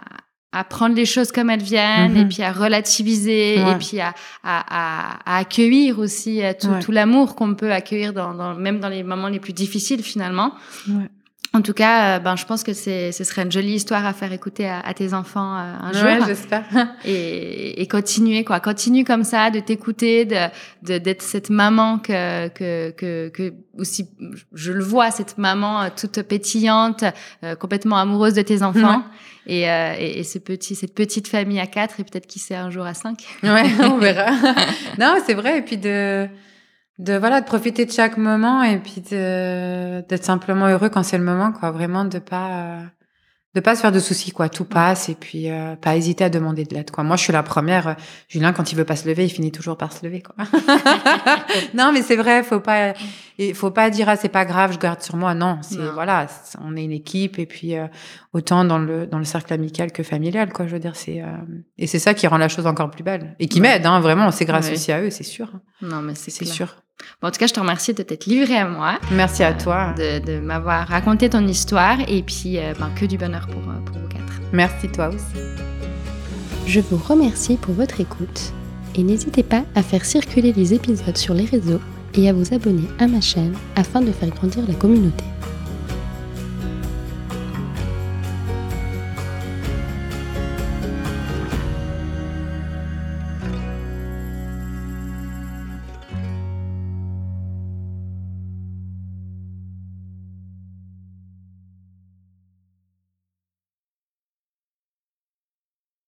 à prendre les choses comme elles viennent et mhm. puis à relativiser et puis à, à, à, accueillir aussi euh, tout, tout l'amour qu'on peut accueillir dans, dans, même dans les moments les plus difficiles finalement. Ouais. En tout cas, euh, ben, je pense que ce serait une jolie histoire à faire écouter à, tes enfants euh, un jour. Ouais, j'espère. Et, et, continuer, quoi. Continue comme ça, de t'écouter, de, de, d'être cette maman que, que, que, que, aussi, je le vois, cette maman euh, toute pétillante, complètement amoureuse de tes enfants. Et, et, et, ce petit, cette petite famille à quatre et peut-être qui sait un jour à cinq. Ouais, on verra. non, c'est vrai. Et puis de, de voilà de profiter de chaque moment et puis de d'être simplement heureux quand c'est le moment quoi. Vraiment de pas de pas se faire de soucis quoi. Tout passe et puis euh, pas hésiter à demander de l'aide quoi. Moi je suis la première euh, Julien quand il veut pas se lever il finit toujours par se lever quoi. Non mais c'est vrai faut pas il faut pas dire ah c'est pas grave je garde sur moi. Non c'est voilà on est une équipe et puis euh, autant dans le dans le cercle amical que familial quoi. Je veux dire c'est et c'est ça qui rend la chose encore plus belle et qui m'aide hein, vraiment. C'est grâce aussi à eux c'est sûr non mais c'est sûr en tout cas, je te remercie de t'être livré à moi. Merci à toi. De, m'avoir raconté ton histoire et puis euh, ben, que du bonheur pour, euh, pour vous quatre. Merci toi aussi. Je vous remercie pour votre écoute et n'hésitez pas à faire circuler les épisodes sur les réseaux et à vous abonner à ma chaîne afin de faire grandir la communauté.